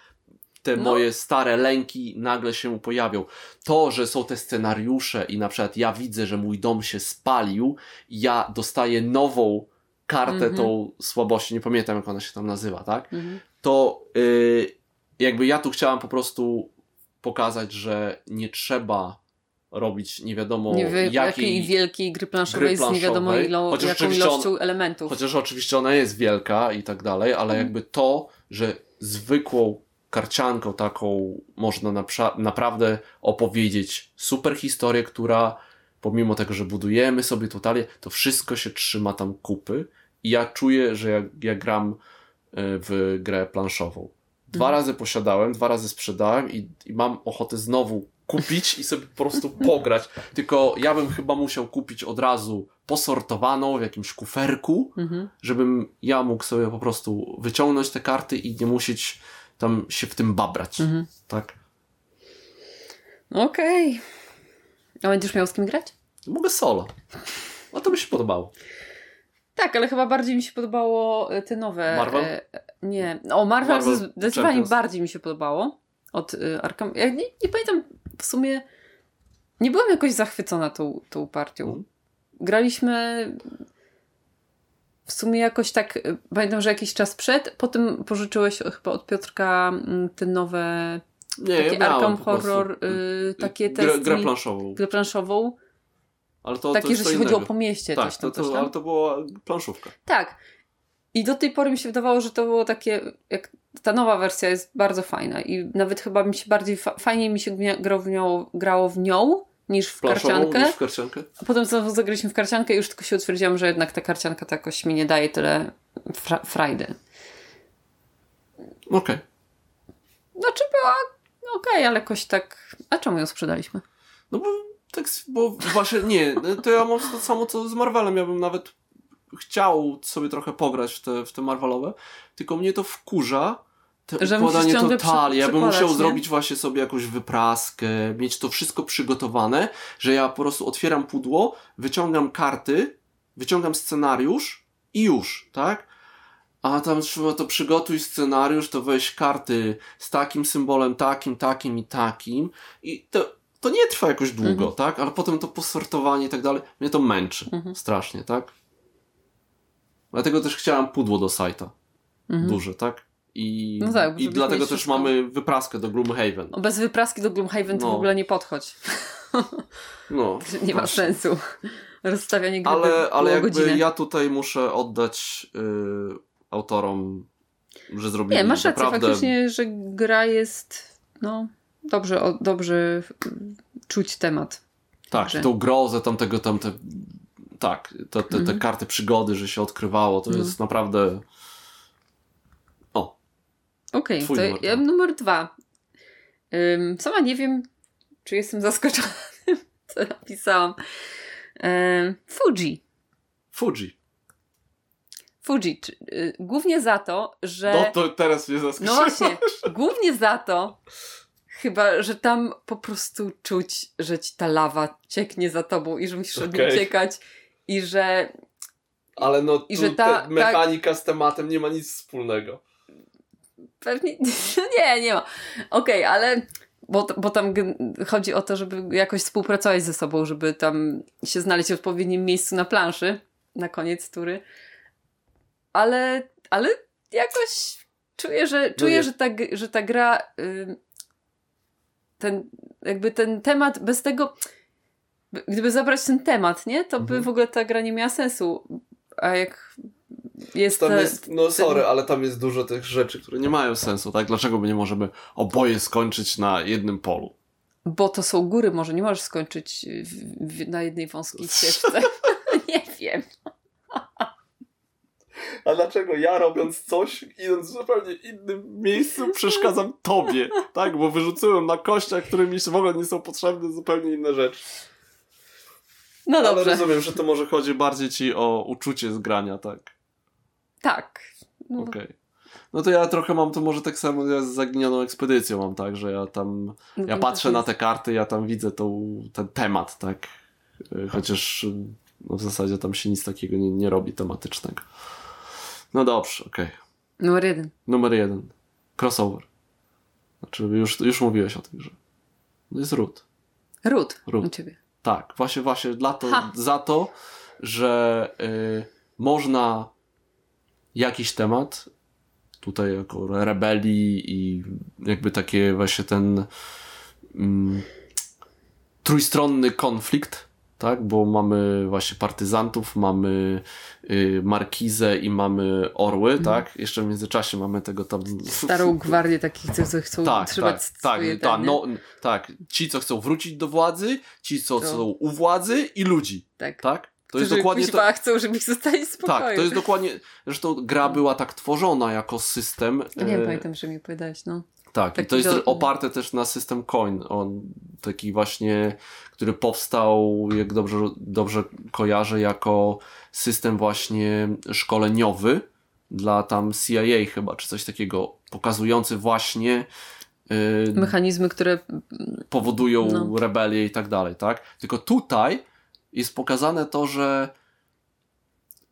te No. moje stare lęki nagle się pojawią. To, że są te scenariusze i na przykład ja widzę, że mój dom się spalił, ja dostaję nową kartę Mhm. tą słabości, nie pamiętam jak ona się tam nazywa, tak? Mhm. To y, jakby ja tu chciałam po prostu pokazać, że nie trzeba robić nie wiadomo Nie jakiej jakiej wielkiej gry planszowej gry z nie wiadomo planszowej, ilą, chociaż jaką ilością elementów. Chociaż oczywiście ona jest wielka i tak dalej, ale Mhm. jakby to, że zwykłą karcianką taką można napra- naprawdę opowiedzieć super historię, która pomimo tego, że budujemy sobie totalnie, to wszystko się trzyma tam kupy i ja czuję, że ja, ja gram e, w grę planszową. Dwa Mhm. razy posiadałem, dwa razy sprzedałem i, i mam ochotę znowu kupić i sobie po prostu [laughs] pograć. Tylko ja bym chyba musiał kupić od razu posortowaną w jakimś kuferku, Mhm. żebym ja mógł sobie po prostu wyciągnąć te karty i nie musieć tam się w tym babrać. Mhm. Tak? Okej. A będziesz miał z kim grać? Mogę solo. A to mi się podobało. Tak, ale chyba bardziej mi się podobało e, te nowe. Marvel? E, nie. O, Marvel, Marvel zdecydowanie Champions. bardziej mi się podobało od e, Arkham. Ja nie, nie pamiętam w sumie. Nie byłam jakoś zachwycona tą, tą partią. Mhm. Graliśmy w sumie jakoś tak. e, Pamiętam, że jakiś czas przed. Potem pożyczyłeś chyba od Piotrka mm, te nowe. Nie, Takie ja Arkham Horror, y, y, takie grę, testy. grę planszową. Grę planszową. Ale to, to takie, jest że to się chodziło po mieście. Tak, coś tam, to, coś to, tam. ale to była planszówka. Tak. I do tej pory mi się wydawało, że to było takie, jak ta nowa wersja jest bardzo fajna i nawet chyba mi się bardziej, fa- fajniej mi się grało w nią, grało w nią niż w Planszową karciankę. niż w karciankę? A potem znowu zagraliśmy w karciankę i już tylko się utwierdziłam, że jednak ta karcianka to jakoś mi nie daje tyle fra- frajdy. Okej. Znaczy była okej, ale jakoś tak... A czemu ją sprzedaliśmy? No bo tak, bo właśnie nie, to ja mam to samo co z Marvelem, ja bym nawet chciał sobie trochę pograć w te, w te Marvelowe, tylko mnie to wkurza, te Że układanie totali. Ja bym musiał nie? zrobić właśnie sobie jakąś wypraskę, mieć to wszystko przygotowane, że ja po prostu otwieram pudło, wyciągam karty, wyciągam scenariusz i już, tak? A tam trzeba to przygotuj scenariusz, to weź karty z takim symbolem, takim, takim i takim. I to, to nie trwa jakoś długo, Mhm. tak? Ale potem to posortowanie i tak dalej, mnie to męczy Mhm. strasznie, tak? Dlatego też chciałam pudło do sajta. Mhm. Duże, tak? I, No tak, i dlatego też wszystko. mamy wypraskę do Gloomhaven. O, Bez wypraski do Gloomhaven to No. w ogóle nie podchodź. No, [laughs] nie ma właśnie. sensu. Rozstawianie gry Ale, ale jakby godzinę. ja tutaj muszę oddać y, autorom, że zrobili Nie, masz rację, naprawdę... faktycznie, że gra jest no, dobrze, o, dobrze mm, czuć temat. Tak, Także. tą grozę tamtego, tamte, tak, te, te, te Mhm. karty przygody, że się odkrywało, to No. jest naprawdę, Okej, Twój to numer ja dwa. numer dwa. Ym, sama nie wiem, czy jestem zaskoczona tym, [laughs] co napisałam. Ym, Fuji. Fuji. Fuji. Czy, y, głównie za to, że... No to teraz mnie No zaskoczyło. właśnie, głównie za to, chyba, że tam po prostu czuć, że ci ta lawa cieknie za tobą i że musisz od niej uciekać i że Ale no I że ta- mechanika z tematem nie ma nic wspólnego. Pewnie... [laughs] nie, nie ma. Okej, ale... Bo, bo tam chodzi o to, żeby jakoś współpracować ze sobą, żeby tam się znaleźć w odpowiednim miejscu na planszy na koniec tury. Ale, ale jakoś czuję, że, czuję, No nie. że, ta, że ta gra ym, ten, jakby ten temat bez tego gdyby zabrać ten temat, nie? To by Mhm. w ogóle ta gra nie miała sensu. A jak jest... Tam ta- jest, no sorry, ale tam jest dużo tych rzeczy, które nie mają sensu, tak? Dlaczego my nie możemy oboje skończyć na jednym polu? Bo to są góry, może nie możesz skończyć w, w, na jednej wąskiej [laughs] ścieżce. [laughs] nie wiem. A dlaczego ja robiąc coś, idąc w zupełnie innym miejscu, przeszkadzam tobie? Tak, bo wyrzuciłem na kościach, które mi w ogóle nie są potrzebne, zupełnie inne rzeczy. No Ale dobrze. rozumiem, że to może chodzi bardziej ci o uczucie zgrania, tak? Tak. No, Okej. No to ja trochę mam to może tak samo z zaginioną ekspedycją mam tak, że ja tam, no ja patrzę jest- na te karty, ja tam widzę tą, ten temat, tak? Y, Chociaż no w zasadzie tam się nic takiego nie, nie robi tematycznego. No dobrze, okej. Numer jeden. Numer jeden. Crossover. Znaczy już, już mówiłeś o tym, że to jest root. Ród. Ród. U ciebie. Tak, właśnie, właśnie dla to, Ha. za to, że y, można jakiś temat tutaj jako rebelii i jakby takie właśnie ten mm, trójstronny konflikt, tak, bo mamy właśnie partyzantów, mamy y, markizę i mamy orły, tak, jeszcze w międzyczasie mamy tego tam Starą gwardię takich, co, chcą tak, trzymać tak, tak, swoje ten, no, tak, ci co chcą wrócić do władzy, ci co To. są u władzy i ludzi, tak. tak? To jest dokładnie to, chcą, żeby ich zostali w spokoju. tak, to jest dokładnie, zresztą gra była tak tworzona jako system. Ja nie e, pamiętam, że mi opowiadałeś, no. Tak, i Taki to jest do- oparte też na system coin. On taki właśnie, który powstał, jak dobrze, dobrze kojarzę, jako system właśnie szkoleniowy dla tam CIA chyba, czy coś takiego, pokazujący właśnie y, Mechanizmy, które powodują No. rebelię i tak dalej, tak? Tylko tutaj jest pokazane to, że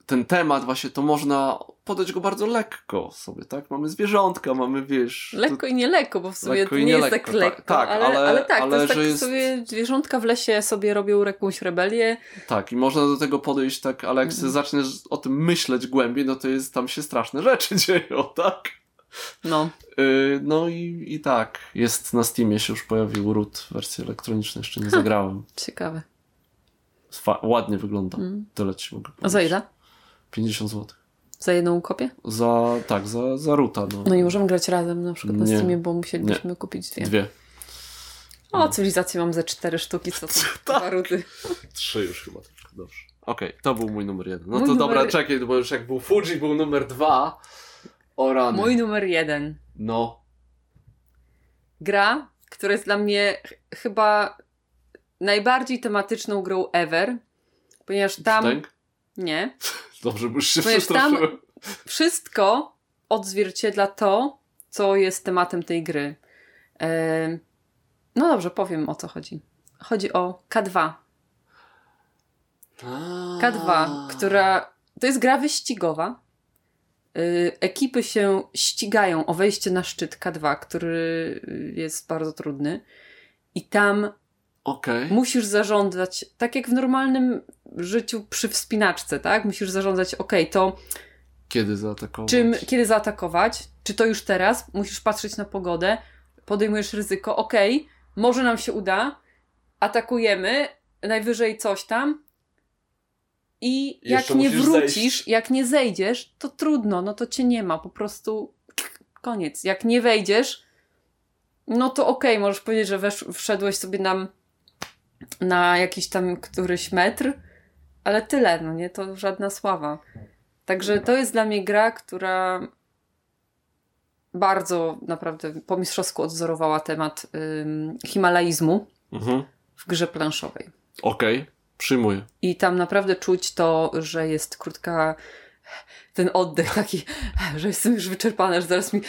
ten temat właśnie to można podać go bardzo lekko sobie, tak? Mamy zwierzątka, mamy wiesz... lekko i nie lekko, bo w sumie to nie nie jest lekko, tak tak, lekko. tak, ale, ale- ale, tak, ale to jest że tak jest- sobie zwierzątka w lesie sobie robią jakąś rebelię. Tak, i można do tego podejść tak, ale jak sobie zaczniesz o tym myśleć głębiej, no to jest tam się straszne [laughs] rzeczy dzieją, tak? No. Yy, no i, i tak, jest na Steamie się już pojawił root wersji elektronicznej, jeszcze nie zagrałem. Ciekawe. Ładnie wygląda. Tyle ci mogę A powiedzieć. za ile? 50 zł. Za jedną kopię? Za, tak, za, za ruta, no. No nie możemy grać razem na przykład na Nie. Steamie, bo musielibyśmy kupić dwie. Dwie. O, cywilizację mam ze cztery sztuki, co to [laughs] dwa ruty. Trzy już chyba tylko, dobrze. Okej, to był mój numer jeden. No Mój to numer- dobra, czekaj, bo już jak był Fuji, był numer dwa. O rany. Mój numer jeden. No. Gra, która jest dla mnie ch- chyba najbardziej tematyczną grą ever, ponieważ tam... Brzdęk? Nie. [laughs] Dobrze, bo już się Ponieważ tam- wszystko odzwierciedla to, co jest tematem tej gry. No dobrze, powiem o co chodzi. Chodzi o K2. K2, która to jest gra wyścigowa. Y, Ekipy się ścigają o wejście na szczyt K2, który jest bardzo trudny. I tam Okej. musisz zarządzać, tak jak w normalnym życiu przy wspinaczce, tak? Musisz zarządzać, okej, to Kiedy zaatakować? czym, kiedy zaatakować, czy to już teraz, musisz patrzeć na pogodę, podejmujesz ryzyko, okej, może nam się uda, atakujemy, najwyżej coś tam i jak Jeszcze nie musisz wrócisz, zejść. jak nie zejdziesz, to trudno, no to cię nie ma, po prostu koniec. Jak nie wejdziesz, no to okej, możesz powiedzieć, że wesz, wszedłeś sobie nam na jakiś tam któryś metr, ale tyle, no nie, to żadna sława. Także to jest dla mnie gra, która bardzo naprawdę po mistrzowsku odwzorowała temat ym, himalaizmu Mhm. w grze planszowej. Okej, przyjmuję. I tam naprawdę czuć to, że jest krótka ten oddech taki, że jestem już wyczerpana, że zaraz mi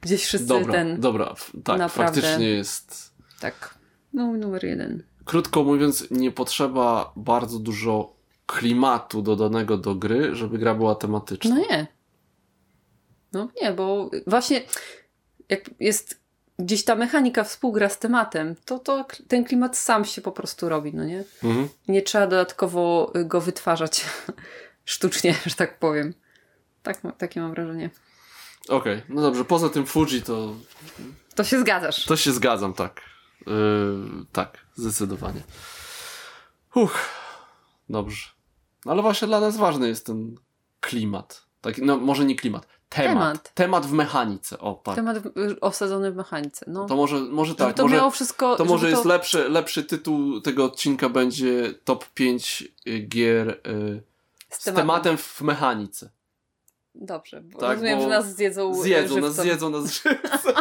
gdzieś wszyscy Dobra, ten... dobra, tak, naprawdę- faktycznie jest. Tak. No, numer jeden. Krótko mówiąc, nie potrzeba bardzo dużo klimatu dodanego do gry, żeby gra była tematyczna. No nie. No nie, bo właśnie jak jest gdzieś ta mechanika współgra z tematem, to, to ten klimat sam się po prostu robi, no nie? Mhm. Nie trzeba dodatkowo y, go wytwarzać [laughs] sztucznie, że tak powiem. Tak, takie mam wrażenie. Okej, no dobrze, poza tym Fuji to, To się zgadzasz. to się zgadzam, tak. Yy, tak, zdecydowanie. Uch, dobrze. No Ale właśnie dla nas ważny jest ten klimat. Taki, no może nie klimat, Temat. Temat. Temat w mechanice. O, tak. Temat y, osadzony w mechanice. No. To może, może Żeby tak. to może, miało wszystko. to może żeby jest lepszy, lepszy tytuł tego odcinka będzie top 5 gier y, z, tematem. w mechanice. Dobrze, bo Tak, rozumiem, bo że nas zjedzą. y, Zjedzą nas, zjedzą nas [laughs] żywcem.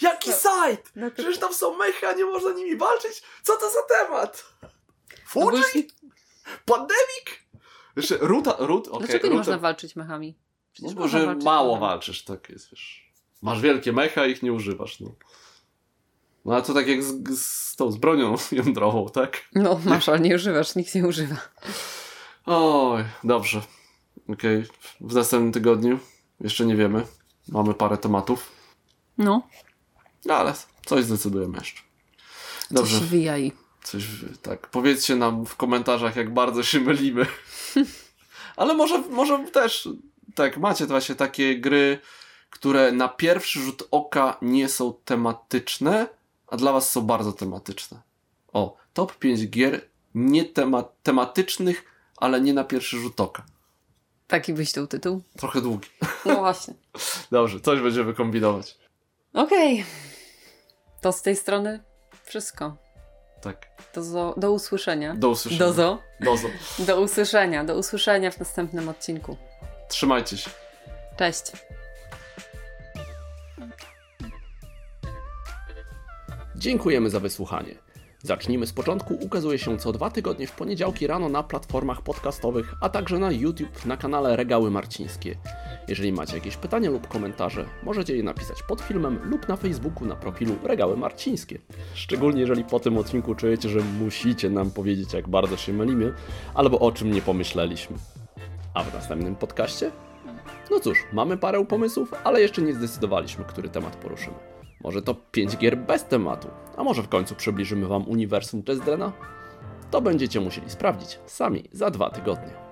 Jaki sajt? No to- Przecież tam są mechy, a nie można nimi walczyć? Co to za temat? No bo Pandemic? Jeszcze ruta, rut, okej. dlaczego nie ruta- można walczyć mechami? Przecież No bo, że walczyć mało mechami. walczysz, tak jest, wiesz. Masz wielkie mecha, a ich nie używasz, no. No ale to tak jak z, z tą, z bronią [laughs] jądrową, tak? No, masz, ale nie używasz, nikt nie używa. Oj, dobrze. Okej, w następnym tygodniu jeszcze nie wiemy. Mamy parę tematów, No, no ale coś zdecydujemy jeszcze. dobrze. Coś wyjaj. coś, tak. Powiedzcie nam w komentarzach, jak bardzo się mylimy. [laughs] ale może, może też, tak, macie właśnie takie gry, które na pierwszy rzut oka nie są tematyczne, a dla was są bardzo tematyczne. O, top 5 gier nie tema tematycznych, ale nie na pierwszy rzut oka. Taki byś tu tytuł? Trochę długi. No właśnie. [laughs] Dobrze, coś będziemy kombinować. Okej. To z tej strony wszystko. Tak. Do, zo, do usłyszenia. Do usłyszenia. Do, zo, Dozo. do usłyszenia. Do usłyszenia w następnym odcinku. Trzymajcie się. Cześć. Dziękujemy za wysłuchanie. Zacznijmy z początku ukazuje się co dwa tygodnie w poniedziałki rano na platformach podcastowych, a także na YouTube na kanale Regały Marcińskie. Jeżeli macie jakieś pytania lub komentarze, możecie je napisać pod filmem lub na Facebooku na profilu Regały Marcińskie. Szczególnie jeżeli po tym odcinku czujecie, że musicie nam powiedzieć, jak bardzo się mylimy, albo o czym nie pomyśleliśmy. A w następnym podcaście? No cóż, mamy parę pomysłów, ale jeszcze nie zdecydowaliśmy, który temat poruszymy. Może to 5 gier bez tematu, a może w końcu przybliżymy Wam uniwersum Dresdena? To będziecie musieli sprawdzić sami za dwa tygodnie.